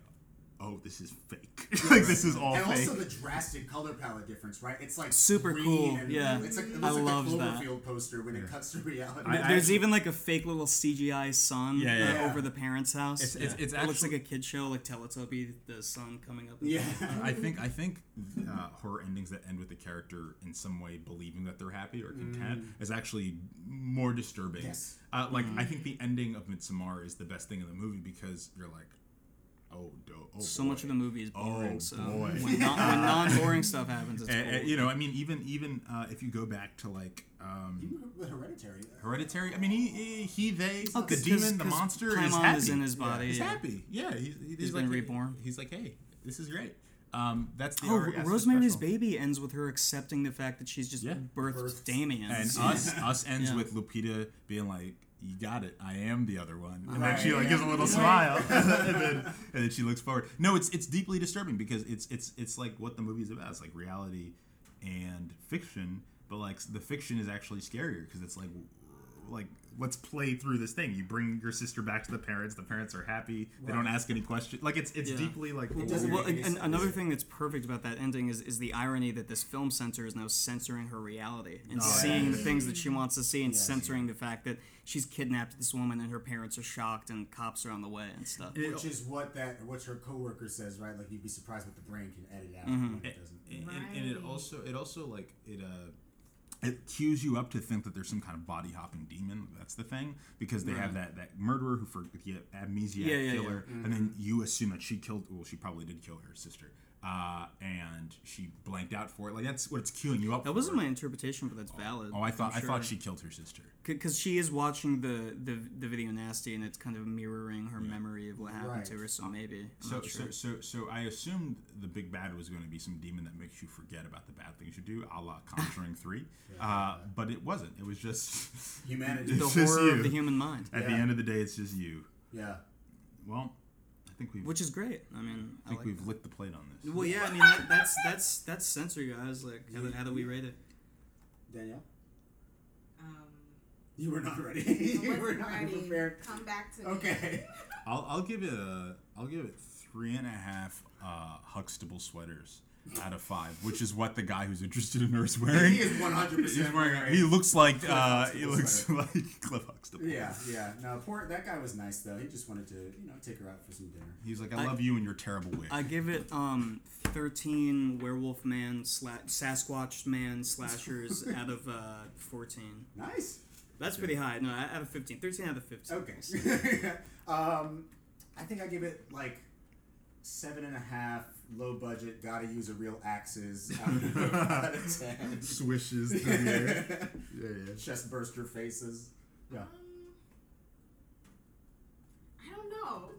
oh, this is fake. *laughs* like this is all fake. and fake. also the drastic color palette difference, right? It's like Super green cool, and yeah. blue. It's like it I looks like loved a that. Cloverfield poster when it cuts to reality. I- I There's actually- even like a fake little CGI sun Yeah, uh, yeah. over the parents' house. It's- it's- it's it looks like a kid show, like Teletubby, the sun coming up. yeah. *laughs* I think I think uh, horror endings that end with the character in some way believing that they're happy or content is actually more disturbing. Mm. Yes. Uh, like I think the ending of Midsommar is the best thing in the movie because you're like, oh, do- oh So boy. much of the movie is boring. Oh, so boy. when, *laughs* non, when non-boring stuff happens, it's And- cool. you know, I mean, even even uh, if you go back to like um, With Hereditary. Hereditary, I mean, he he, he they Oh, the 'cause- demon, the monster is happy. is in his body, He's yeah. happy. Yeah, he's, he's, He's like, been reborn. He's like, hey, this is great. Um, that's the Oh, Ari Rosemary's special. Baby ends with her accepting the fact that she's just Yeah. birthed, Birthed. Damien. And *laughs* us us ends Yeah. with Lupita being like, "You got it. I am the other one." And Right. then she like gives a little smile, *laughs* and, then, and then she looks forward. No, it's it's deeply disturbing because it's it's it's like what the movie's about. It's like reality and fiction, but like the fiction is actually scarier because it's like like let's play through this thing. You bring your sister back to the parents. The parents are happy. They don't ask any questions. Like it's it's Yeah. deeply like doesn't well, and, and another thing that's perfect about that ending is, is the irony that this film censor is now censoring her reality and seeing the things that she wants to see and Yes. censoring the fact that she's kidnapped this woman and her parents are shocked and cops are on the way and stuff. Which is what that what her coworker says, right? Like you'd be surprised what the brain can edit out Mm-hmm. when it doesn't. and, and- and it also it also like it uh it cues you up to think that there's some kind of body hopping demon. That's the thing because they have that that murderer who for the amnesia Yeah, yeah, killer, yeah. and then mm-hmm. you assume that she killed. Well, she probably did kill her sister, uh, and she blanked out for it. Like that's what it's queuing you up. That for. wasn't my interpretation, but that's valid. Oh, I thought I'm I thought she killed her sister. because she is watching the, the the video nasty and it's kind of mirroring her memory of what happened Right. to her. So maybe I'm So, not sure. so, so, so I assumed the big bad was going to be some demon that makes you forget about the bad things you do, a la Conjuring *laughs* Three. Uh, but it wasn't. It was just Humanity. the *laughs* it's just horror you. of the human mind, At the end of the day, it's just you. Yeah. Well, I think we've which is great. I mean, I I think like we've that. licked the plate on this. Well, yeah, I mean that, that's that's that's censor, guys. Like, how, do- how do we rate it? Danielle, Um, you were not ready. I *laughs* you were wasn't not ready. prepared. Come back to me. Okay. I'll, I'll give it a I'll give it three and a half uh, Huxtable sweaters out of five, which is what the guy who's interested in her is wearing. He is one hundred percent wearing. He looks like uh, he looks sweater. like *laughs* Cliff Huxtable. Yeah, yeah. No, poor that guy was nice though. He just wanted to, you know, take her out for some dinner. He's like, I love you and your terrible wig. I give it um 13 werewolf man sla- Sasquatch man slashers *laughs* out of uh 14. Nice. That's pretty high. No, out of 15. 13 out of 15. Okay. *laughs* um, I think I give it like seven and a half. Low budget. Gotta use a real axes. *laughs* Out of, out of ten. *laughs* Swishes through the air. *laughs* Yeah, yeah. Chest burster faces. Yeah. Um, I don't know.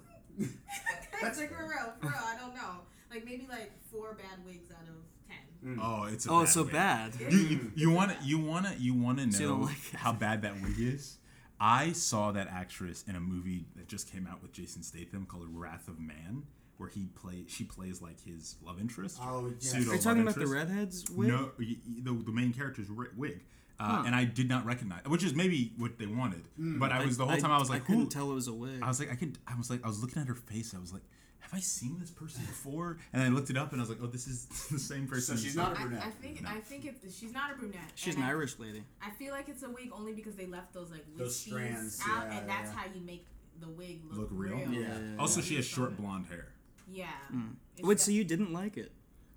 That's like for real, for real. I don't know. Like maybe like four bad wigs out of ten. Oh, it's a Oh, bad it's so wig. bad. You you, you want to you want to you want to So you know like how bad that wig is? I saw that actress in a movie that just came out with Jason Statham called Wrath of Man, where he play she plays like his love interest. Oh, yes. pseudo Are you talking love about the interest. redheads wig? No, y- y- the, the main character's ri- wig. Uh, Huh. And I did not recognize, which is maybe what they wanted. But I was the whole time I was like, I couldn't who? tell it was a wig. I was like, I could. I was like, I was looking at her face. I was like, have I seen this person before? And I looked it up, and I was like, oh, this is *laughs* the same person. So she's not a I, brunette. I think I think it's she's not a brunette. She's and an I- Irish lady. I feel like it's a wig only because they left those like Those strands, out, yeah, and that's yeah. how you make the wig look, Look real? Yeah. Also, she has short blonde hair. Yeah. Mm. Wait, so you didn't like it?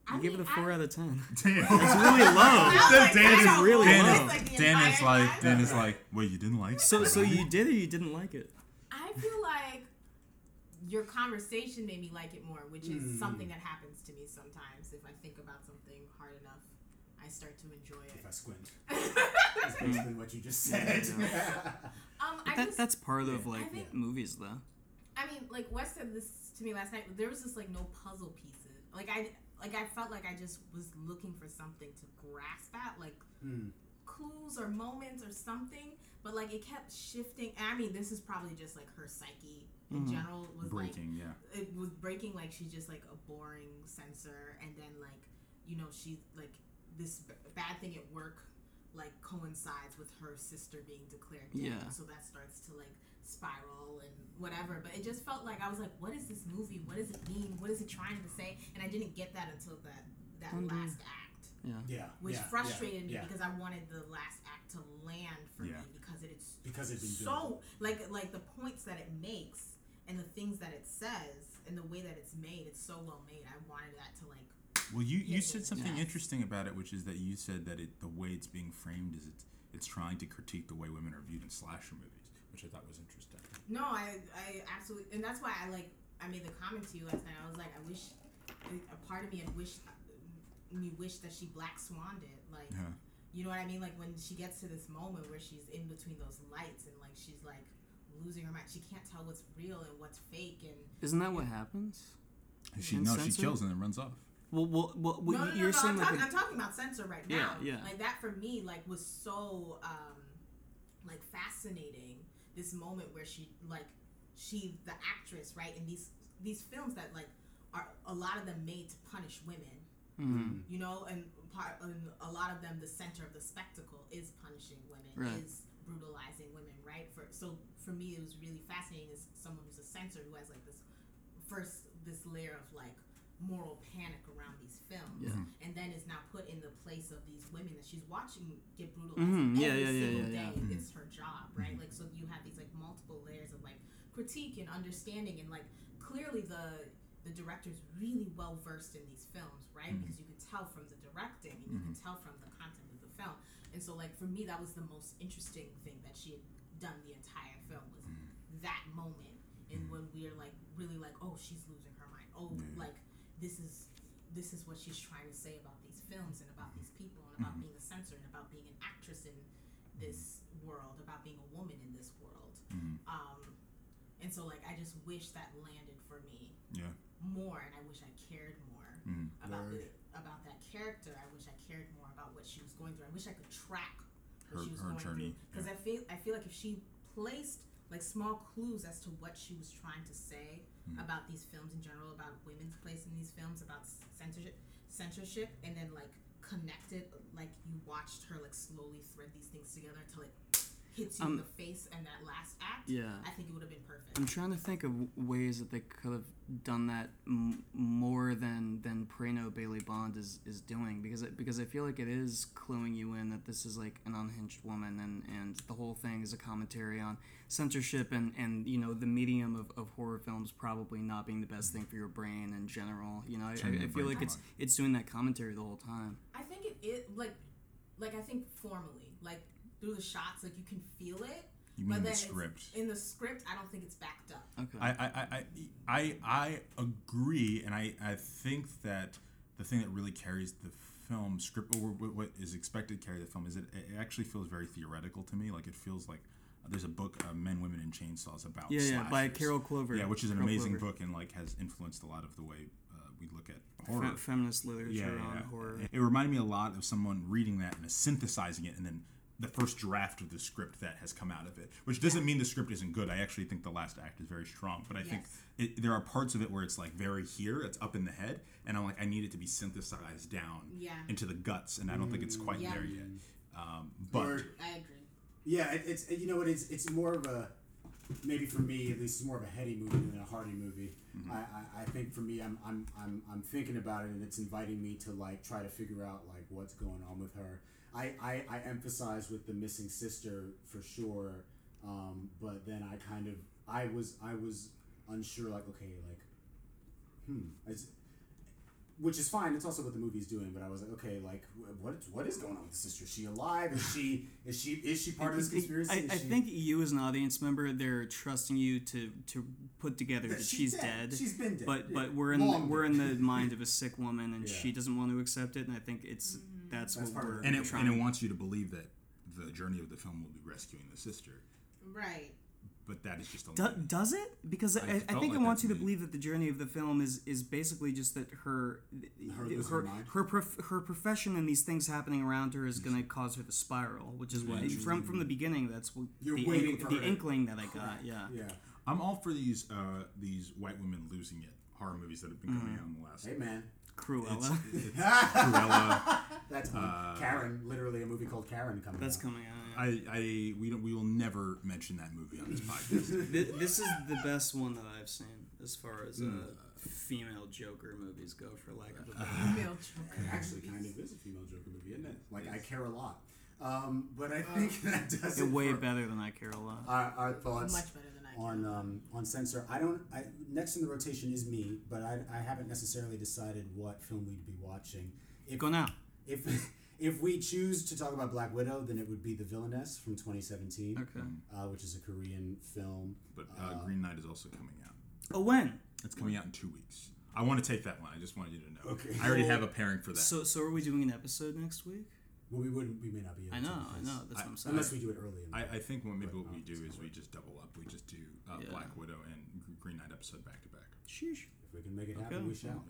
You I gave it a four I- out of ten. *laughs* Damn. It's really low. *laughs* like, Dan is really know, low. it's like the Dan is like, time. Dan is like, wait, you didn't like? It? So, so you did or you didn't like it? I feel like your conversation made me like it more, which is Hmm. something that happens to me sometimes. If I think about something hard enough, I start to enjoy it. If I squint. *laughs* That's basically what you just said. Um, I That, just, that's part of like think- movies, though. I mean, like Wes said this to me last night. There was just like no puzzle pieces. Like I, like I felt like I just was looking for something to grasp at, like Hmm. clues or moments or something. But like it kept shifting. And I mean, this is probably just like her psyche in general was like Breaking, yeah. it was breaking like she's just like a boring censor and then like you know she's like this b- bad thing at work like coincides with her sister being declared dead Yeah. so that starts to like spiral and whatever but it just felt like i was like what is this movie what does it mean what is it trying to say and i didn't get that until that that Wonder- last act Yeah. yeah. which yeah, frustrated yeah, me yeah. because i wanted the last act to land for Yeah. me because it's Because it'd been so like like the points that it makes and the things that it says and the way that it's made it's so well made i wanted that to like Well, you, you said something Yes. interesting about it, which is that you said that it the way it's being framed is it's it's trying to critique the way women are viewed in slasher movies, which I thought was interesting. no i i absolutely and that's why i like i made the comment to you last night i was like i wish a part of me had wished me wish that she black swanned it like Yeah. you know what i mean like when she gets to this moment where she's in between those lights and like she's like losing her mind she can't tell what's real and what's fake and Isn't that what happens? She In no, she Censored? kills and then runs off. Well, well, well, well no, no, no, you're no, saying I'm, like talking, a- I'm talking about censor right Yeah, now. yeah. Like that for me, like was so um, like fascinating. This moment where she like she the actress right in these these films that like are a lot of them made to punish women. Mhm. You know, and part and a lot of them the center of the spectacle is punishing women, Right. is brutalizing women, right? For so for me, it was really fascinating as someone who's a censor who has like this first this layer of like moral panic around these films. Yeah. Mm-hmm. and then is now put in the place of these women that she's watching get brutalized Mhm, yeah, every yeah, yeah, single day. It's mm-hmm. her job right? Mm-hmm. Like so you have these like multiple layers of like critique and understanding and like clearly the the director's really well versed in these films right? Because you can tell from the directing and you can tell from the content of the film. And so like for me that was the most interesting thing that she had done the entire film was that moment. And when we're like really like oh she's losing her mind. Oh like this is this is what she's trying to say about these films and about these people and about being a censor and about being an actress in this world about being a woman in this world. Um and so like i just wish that landed for me Yeah. more and i wish i cared more Mm. about the, about that character. I wish i cared more about what she was going through. I wish i could track Her- what she was her going journey, through. Because yeah. i feel i feel like if she placed like small clues as to what she was trying to say Mm. about these films in general about women's place in these films about censorship censorship and then like connected like you watched her like slowly thread these things together until it hits you in Um, the face and that last act Yeah. i think it would have been perfect I'm trying to think of ways that they could have done that m- more than than Prano Bailey Bond is, is doing because it, because I feel like it is cluing you in that this is like an unhinged woman and, and the whole thing is a commentary on censorship and, and you know the medium of, of horror films probably not being the best thing for your brain in general. You know, I, I, I feel like it's it's doing that commentary the whole time. I think it, it like like I think formally like through the shots like you can feel it. You but mean the then script. In the script, I don't think it's backed up. Okay. I, I, I, I, I agree, and I, I think that the thing that really carries the film script, or what what is expected to carry the film, is it, it actually feels very theoretical to me. Like it feels like there's a book, uh, Men, Women, and Chainsaws about Yeah, yeah, by. Carol Clover. Yeah, which is an Carol amazing Clover. book and like has influenced a lot of the way uh, we look at horror. Fe- feminist literature yeah, on yeah. horror. It reminded me a lot of someone reading that and synthesizing it and then the first draft of the script that has come out of it, which doesn't mean the script isn't good. I actually think the last act is very strong, but I think it, there are parts of it where it's like very here, it's up in the head, and I'm like, I need it to be synthesized down Yeah. into the guts, and I don't think it's quite Yeah. there yet. Um, but Or- I agree. Yeah, it, it's you know what it's it's more of a maybe for me at least it's more of a heady movie than a hearty movie. I, I, I think for me I'm, I'm I'm I'm thinking about it and it's inviting me to like try to figure out like what's going on with her. I, I, I emphasize with the missing sister for sure, um, but then I kind of I was I was unsure like okay like hmm it's, which is fine. It's also what the movie's doing. But I was like, okay, like, what what is going on with the sister? Is she alive? Is she is she is she part of this conspiracy? I, I she- think you as an audience member, they're trusting you to to put together That that she's she's dead. dead. She's been dead, But yeah. but we're in Long we're in the *laughs* mind of a sick woman, and Yeah. she doesn't want to accept it. And I think it's that's, That's what part we're it. and it, trying. and it wants you to believe that the journey of the film will be rescuing the sister, Right. but that is just a Do, lie. does it? Because I, I, felt think like it wants you to to believe that the journey of the film is is basically just that her Her her her her mind? her, prof, her profession and these things happening around her is going to cause her to spiral, which is what from from the beginning. That's what You're the, waiting ink- for the inkling that I got. Yeah. yeah. I'm all for these uh, these white women losing it horror movies that have been coming out in the last. Hey man, Cruella. It's, it's *laughs* Cruella. that's Karen. Literally a movie called Karen coming. That's out. coming out. yeah. I, I we don't we will never mention that movie on this *laughs* podcast. Thi- this is the best one that I've seen as far as uh, Hmm. female Joker movies go, for lack of a *laughs* better. Female Joker. actually kind of is a female Joker movie, isn't it? Like I care a lot. Um, but I think that does It it way for better than I care a lot. our, our thoughts. Much better than I on um, on censor. I don't. I, next in the rotation is me, but I, I haven't necessarily decided what film we'd be watching. If Go now. if *laughs* if we choose to talk about Black Widow, then it would be The Villainess from 2017, Okay. uh, which is a Korean film. But uh, Green Knight is also coming out. Oh, when? It's coming out in two weeks. I want to take that one. I just wanted you to know. Okay. I already have a pairing for that. So, so are we doing an episode next week? Well, we wouldn't. We may not be. Able I to know, I know. That's what I'm saying. Unless we do it early. In the I, I think what maybe what we do is we just double up. We just do uh, Yeah. Black Widow and Green Knight episode back to back. Sheesh. If we can make it happen, Okay. we shall.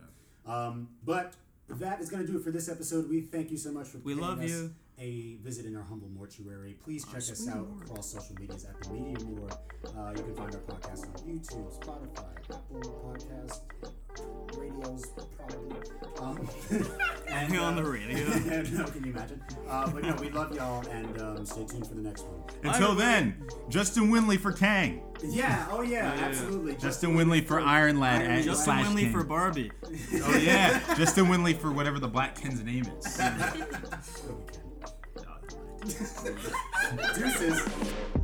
Um, but that is going to do it for this episode. We thank you so much for We love us you. A visit in our humble mortuary. Please check us out Lord. across social medias at the Media Morgue. Uh, you can find our podcast on YouTube, Spotify, Apple Podcast, radios, probably. Um, *laughs* and, On uh, the radio. *laughs* no, can you imagine? Uh, but no, we love y'all, and um, stay tuned for the next one. Until then, Justin Winley for Kang. Yeah, oh yeah, absolutely. Justin Winley for Iron Lad. Iron at Lad. Justin slash Winley King. for Barbie. Oh yeah, Justin Winley for whatever the Black Kin's name is. *laughs* *laughs* Deuces.